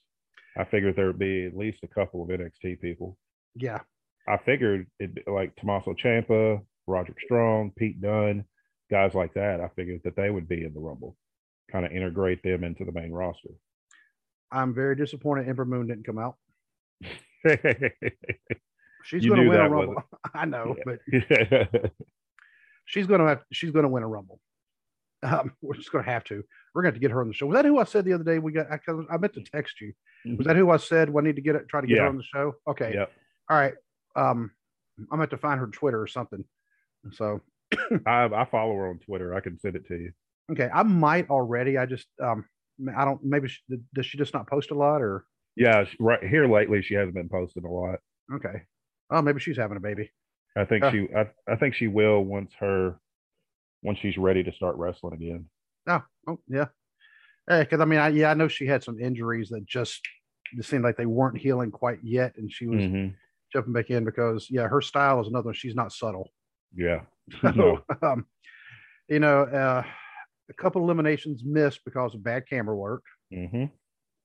I figured there would be at least a couple of NXT people. Yeah, I figured it like Tommaso Ciampa, Roderick Strong, Pete Dunne, guys like that. I figured that they would be in the Rumble, kind of integrate them into the main roster. I'm very disappointed Ember Moon didn't come out. She's going to win a rumble. I know, Yeah. but she's going to have. She's going to win a rumble. Um, we're just going to have to. We're going to to get her on the show. Was that who I said the other day? We got. I, I meant to text you. Was that who I said? We need to get it. Try to get her on the show. Okay. yep. All right. Um, I'm going to find her Twitter or something. So I, I follow her on Twitter. I can send it to you. okay, I might already. I just um, I don't. Maybe she, does she just not post a lot or? Yeah, right here lately, she hasn't been posting a lot. Okay. Oh, maybe she's having a baby. I think she, I, I think she will once her, once she's ready to start wrestling again. Oh, oh yeah. Hey, because I mean, I, yeah, I know she had some injuries that just it seemed like they weren't healing quite yet, and she was Mhm. jumping back in because yeah, her style is another one. She's not subtle. Yeah. So, No. um, you know, uh, a couple eliminations missed because of bad camera work. hmm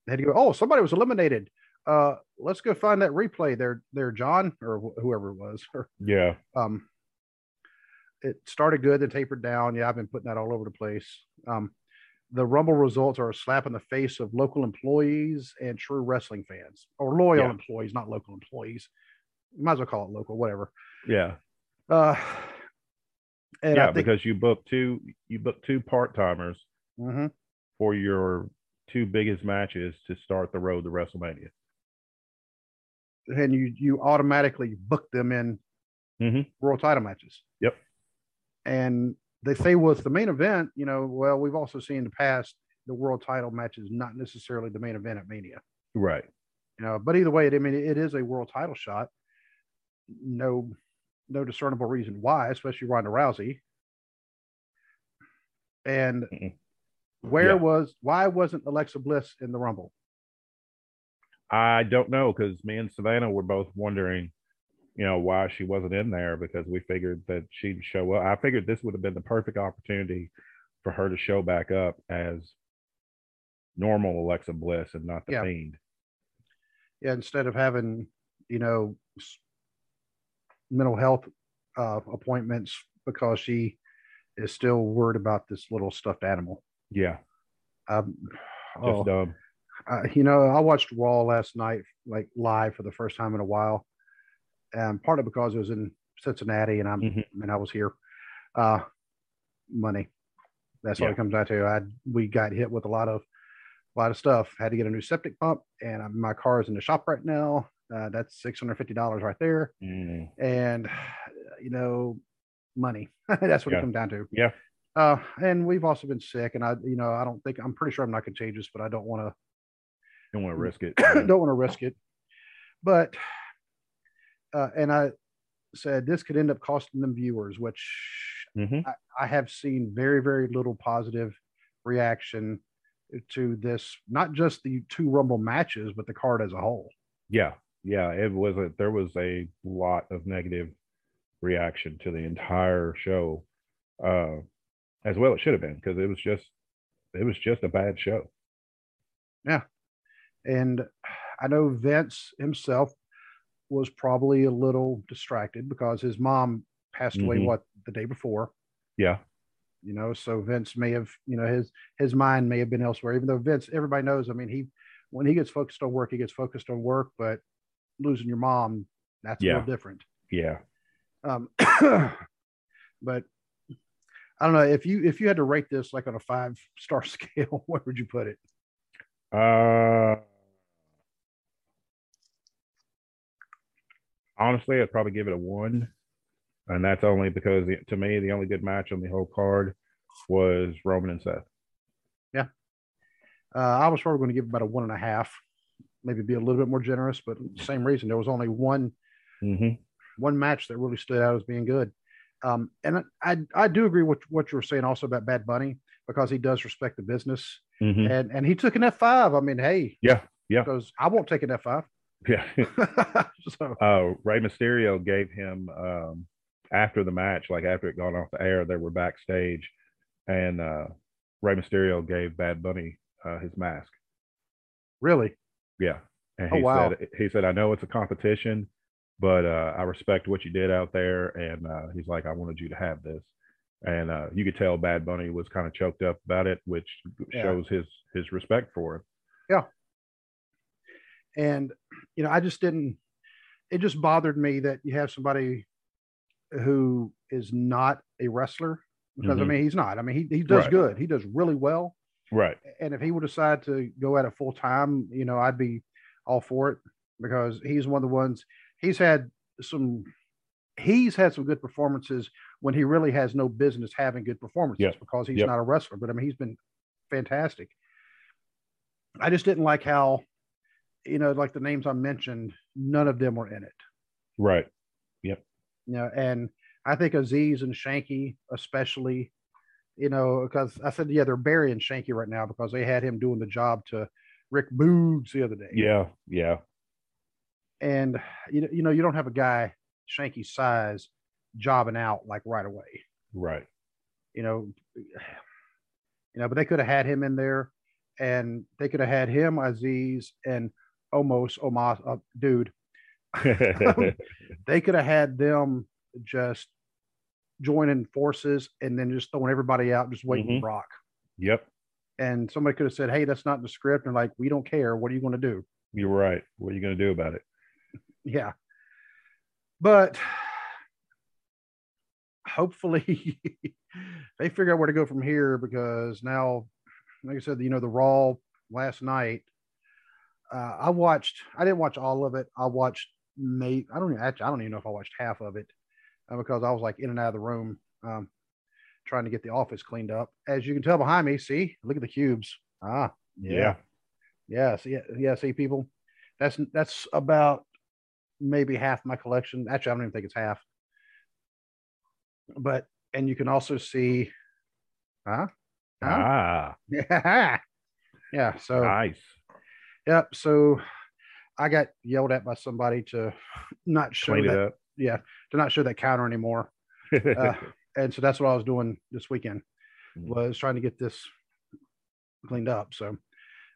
They had to go. Oh, somebody was eliminated. Uh, let's go find that replay there, there, John, or wh- whoever it was. Or, Yeah. um, it started good, then tapered down. Yeah, I've been putting that all over the place. Um, the Rumble results are a slap in the face of local employees and true wrestling fans, or loyal Yeah. employees, not local employees. Might as well call it local, whatever. Yeah. Uh, and yeah. Think, because you book two, you book two part timers Mhm. for your two biggest matches to start the road to WrestleMania. and you you automatically book them in Mhm. world title matches. Yep. And they say, well, it's the main event. You know, well, we've also seen in the past the world title match is not necessarily the main event at Mania. Right. You know, but either way, I mean, it is a world title shot. No, no discernible reason why, especially Ronda Rousey. And Mm-mm. where Yeah. was why wasn't Alexa Bliss in the Rumble? I don't know because me and Savannah were both wondering, you know, why she wasn't in there because we figured that she'd show up. I figured this would have been the perfect opportunity for her to show back up as normal Alexa Bliss and not the Yeah. Fiend. Yeah, instead of having you know mental health uh, appointments because she is still worried about this little stuffed animal. Yeah, Um, just oh, dumb. uh, you know, I watched Raw last night, like live for the first time in a while, and partly because it was in Cincinnati and I'm Mhm. and I was here. Uh, money. That's Yeah. it comes down to. I we got hit with a lot of a lot of stuff. Had to get a new septic pump, and uh, my car is in the shop right now. Uh, that's six hundred fifty dollars right there, Mm, and you know, money. that's what Yeah. it comes down to. Yeah. Uh, and we've also been sick, and I, you know, I don't think I'm pretty sure I'm not contagious, but I don't want to don't want to risk it. don't want to risk it. But uh, and I said this could end up costing them viewers, which hmm I, I have seen very very little positive reaction to this. Not just the two Rumble matches, but the card as a whole. Yeah, yeah. It was a there was a lot of negative reaction to the entire show, uh, as well it should have been because it was just it was just a bad show. Yeah, and I know Vince himself was probably a little distracted because his mom passed away Mhm. what the day before. Yeah, you know so vince may have you know his his mind may have been elsewhere even though vince everybody knows i mean he when he gets focused on work he gets focused on work but losing your mom that's a little different. Yeah, um But I don't know if you if you had to rate this like on a five star scale, where would you put it? Uh, honestly, I'd probably give it a one, and that's only because the, to me the only good match on the whole card was Roman and Seth. Yeah, uh, I was probably going to give about a one and a half, maybe be a little bit more generous, but same reason there was only one mm-hmm. one match that really stood out as being good. Um, and I I do agree with what you were saying also about Bad Bunny because he does respect the business Mm-hmm. and and he took an F five. I mean, hey, Yeah, yeah, because I won't take an F five. yeah. so uh, Rey Mysterio gave him um, after the match, like after it gone off the air, they were backstage, and uh, Rey Mysterio gave Bad Bunny uh, his mask. really, Yeah, and Oh, he wow. said he said I know it's a competition, but uh, I respect what you did out there, and uh, he's like I wanted you to have this, and uh, you could tell Bad Bunny was kind of choked up about it, which Yeah. shows his his respect for it. Yeah. and you know, I just didn't. It just bothered me that you have somebody who is not a wrestler because I Mhm. mean he's not. I mean he he does Right. good. He does really well. Right. and if he would decide to go at it full time, you know, I'd be all for it because he's one of the ones he's had some he's had some good performances when he really has no business having good performances Yep. because he's Yep. not a wrestler. But I mean, he's been fantastic. I just didn't like how, you know, like the names I mentioned, none of them were in it. Right. Yep. You know, and I think Aziz and Shanky, especially, you know, because I said, yeah, they're burying Shanky right now because they had him doing the job to Rick Boogs the other day. Yeah. Yeah. And you know, you know, you don't have a guy Shanky's size jobbing out like right away. Right. You know, you know, but they could have had him in there, and they could have had him, Aziz, and almost Omos, uh, dude. They could have had them just joining forces and then just throwing everybody out, just waiting Mhm. for Brock. yep. And somebody could have said, "Hey, that's not in the script," and like, "We don't care. What are you going to do?" You're right. What are you going to do about it? Yeah. But hopefully they figure out where to go from here because now, like I said, you know, the Raw last night, uh, I watched, I didn't watch all of it. I watched, May, I don't even, actually, I don't even know if I watched half of it uh, because I was like in and out of the room um, trying to get the office cleaned up. As you can tell behind me, see, look at the cubes. Ah, Yeah. yeah, see, yeah, see, people, that's that's about maybe half my collection. Actually, I don't even think it's half. But and you can also see, huh? Huh? Ah, Yeah, yeah. So nice. yep. So I got yelled at by somebody to not show Clean that. Yeah, to not show that counter anymore. Uh, and so that's what I was doing this weekend Mm. was trying to get this cleaned up. So,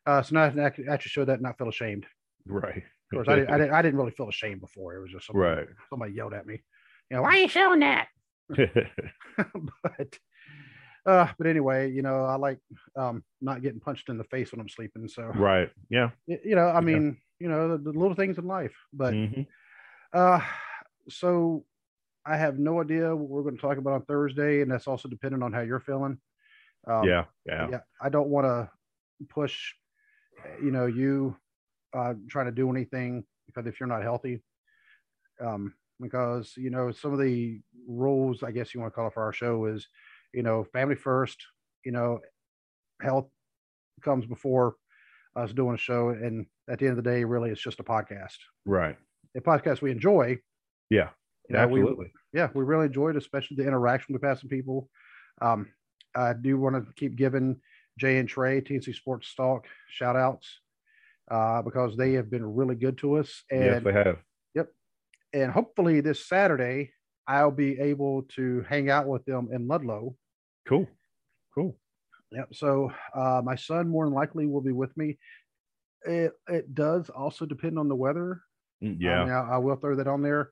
uh, so now I can actually show that and not feel ashamed. right. Of course, I didn't, I didn't, I didn't really feel ashamed before. It was just somebody, Right. somebody yelled at me. You know, why are you showing that? but, uh, but anyway, you know, I like um, not getting punched in the face when I'm sleeping. So, right. Yeah. you know, I Yeah. mean, you know, the, the little things in life. But, Mhm. uh, so I have no idea what we're going to talk about on Thursday, and that's also dependent on how you're feeling. Um, yeah. Yeah. yeah i don't want to push uh, you know you uh trying to do anything because if you're not healthy um because you know some of the rules i guess you want to call it for our show is you know family first you know health comes before us doing a show and at the end of the day really it's just a podcast Right. a podcast we enjoy Yeah. you know, we- Absolutely. yeah, we really enjoyed, especially the interaction had some people. Um, I do want to keep giving Jay and Trey, TNC Sports Talk, shout outs uh, because they have been really good to us. yes, And, they have. Yep. And hopefully this Saturday, I'll be able to hang out with them in Ludlow. Cool. Cool. Yep. So uh, my son more than likely will be with me. It, it does also depend on the weather. Mm, Yeah. I, I will throw that on there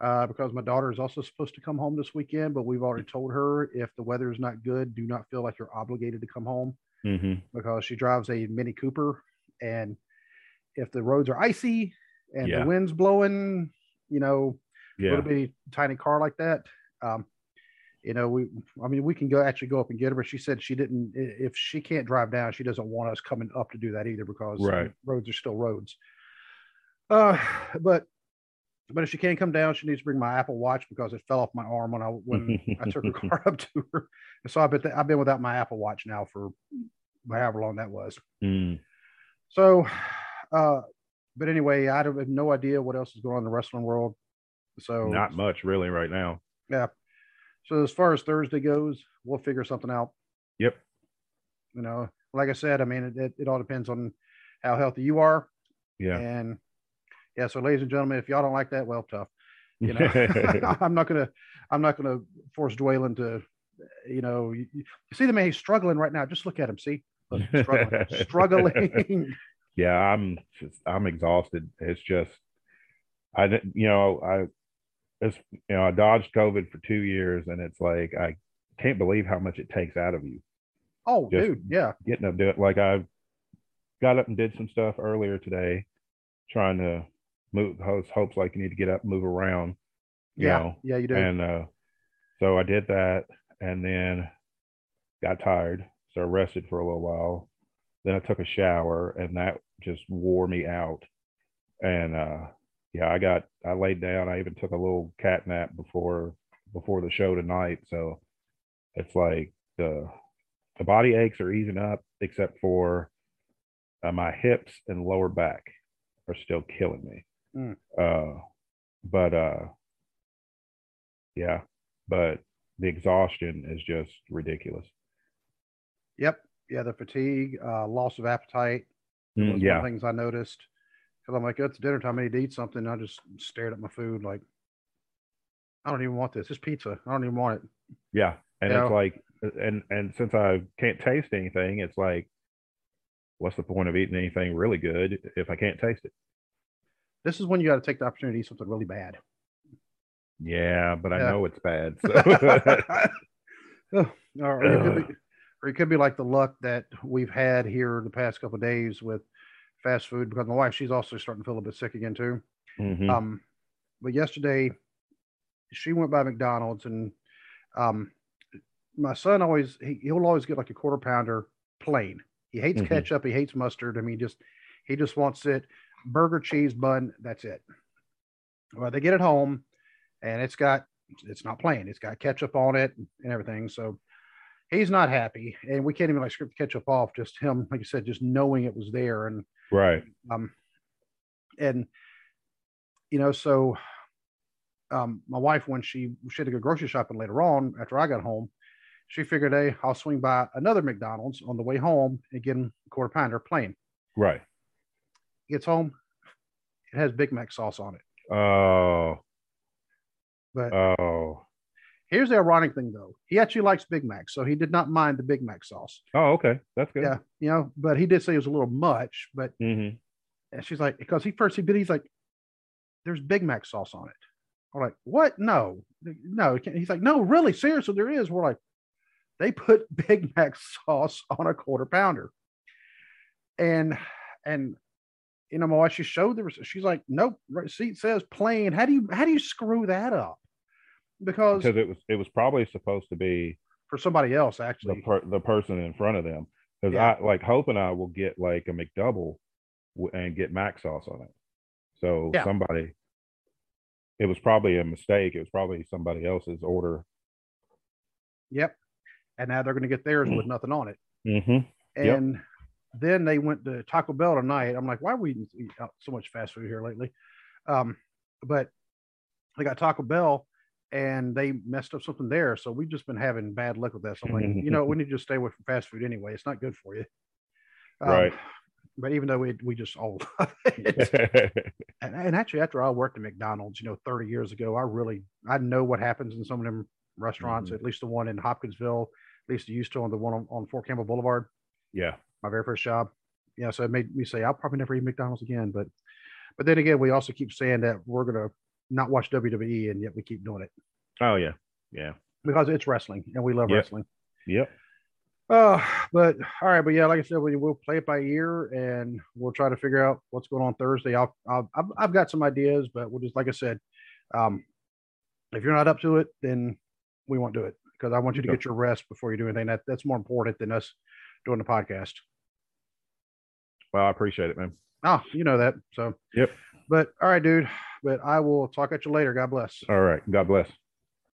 uh, because my daughter is also supposed to come home this weekend, but we've already told her if the weather is not good, do not feel like you're obligated to come home hmm because she drives a Mini Cooper, and if the roads are icy and Yeah. the wind's blowing, you know, a Yeah. little bitty tiny car like that, um, you know, we, I mean, we can go actually go up and get her, but she said she didn't, if she can't drive down, she doesn't want us coming up to do that either because Right. roads are still roads. Uh, but, but if she can't come down, she needs to bring my Apple Watch because it fell off my arm when I, when I took her car up to her. And so I've been, I've been without my Apple Watch now for however long that was. Mm, So, uh, but anyway, I have no idea what else is going on in the wrestling world. So not much really right now. Yeah. So as far as Thursday goes, we'll figure something out. Yep. You know, like I said, I mean, it, it, it all depends on how healthy you are. Yeah. And yeah, so ladies and gentlemen, if y'all don't like that, well, tough. You know, I'm not gonna, I'm not gonna force Dwaylen to, you know, you, you see the man he's struggling right now. Just look at him. See, Look, struggling, struggling. yeah, I'm just I'm exhausted. It's just I didn't you know, I it's you know, I dodged COVID for two years and it's like I can't believe how much it takes out of you. oh, Just- dude, yeah, Getting up do it like I got up and did some stuff earlier today, trying to move hopes hopes like you need to get up move around. you yeah, know, yeah, you do. And uh, so I did that and then got tired. So I rested for a little while. Then I took a shower and that just wore me out. And uh, yeah, I got, I laid down. I even took a little cat nap before, before the show tonight. So it's like the, the body aches are easing up except for uh, my hips and lower back are still killing me. Mm. Uh, but uh, yeah, but the exhaustion is just ridiculous. Yep, yeah, the fatigue, uh, loss of appetite. was Mm, one of yeah, things I noticed because I'm like, it's dinner time. I need to eat something. I just stared at my food like, I don't even want this. It's pizza. I don't even want it. yeah, and Yeah. it's like, and and since I can't taste anything, it's like, what's the point of eating anything really good if I can't taste it? This is when you got to take the opportunity to something really bad. Yeah, but I Yeah. know it's bad. So or, it could be, or it could be like the luck that we've had here the past couple of days with fast food because my wife, she's also starting to feel a bit sick again too. Mhm. Um, but yesterday she went by McDonald's and um, my son always he, he'll always get like a quarter pounder plain. He hates Mhm. ketchup. He hates mustard. I mean, just he just wants it burger, cheese, bun. That's it. Well, they get it home, and it's got it's not plain. It's got ketchup on it and everything. So he's not happy, and we can't even like strip the ketchup off. Just him, like you said, just knowing it was there, and right. um, and you know, so um, my wife, when she she had to go grocery shopping later on after I got home, she figured, hey, I'll swing by another McDonald's on the way home and get him a quarter pounder plain. Right. Gets home, it has Big Mac sauce on it. Oh, But oh, here's the ironic thing, though. He actually likes Big Mac, so he did not mind the Big Mac sauce. oh. Okay, that's good. Yeah, you know, but he did say it was a little much. But hmm and she's like, because he first he bit, he's like, there's Big Mac sauce on it. We're like, what? No, no. He's like, no, really, seriously, there is. We're like, they put Big Mac sauce on a quarter pounder, and and you know, my wife she showed the receipt. She's like, nope, receipt says plain. How do you how do you screw that up? Because Because it was it was probably supposed to be for somebody else, the actually, per, the person in front of them. Because Yeah. I like Hope and I will get like a McDouble and get mac sauce on it. So Yeah. somebody, it was probably a mistake. It was probably somebody else's order. yep. And now they're going to get theirs with nothing on it. Mm-hmm. Yep. Then they went to Taco Bell tonight. I'm like, why are we eating eat out so much fast food here lately? Um, but they got Taco Bell and they messed up something there. So we've just been having bad luck with that. So I'm like, you know, we need to just stay away from fast food anyway. It's not good for you. Um, Right. But even though we, we just all love it. and, and actually, after I worked at McDonald's, you know, 30 years ago, I really I know what happens in some of them restaurants. Mhm. At least the one in Hopkinsville, at least the used to on the one on, on Fort Campbell Boulevard yeah. My very first job. Yeah, so it made me say I'll probably never eat McDonald's again. But but then again, we also keep saying that we're gonna not watch WWE, and yet we keep doing it Oh yeah. Yeah. because it's wrestling, and we love Yep. wrestling. Yep. Uh, but all right, but yeah, like I said, we will play it by ear, and we'll try to figure out what's going on Thursday. I'll, I'll I've, I've got some ideas, but we'll just like I said, um, if you're not up to it, then we won't do it. because I want you to get your rest before you do anything. That that's more important than us doing the podcast. Well, I appreciate it, man. Oh, you know that. So Yep. But all right, dude. But I will talk at you later. God bless. All right. God bless.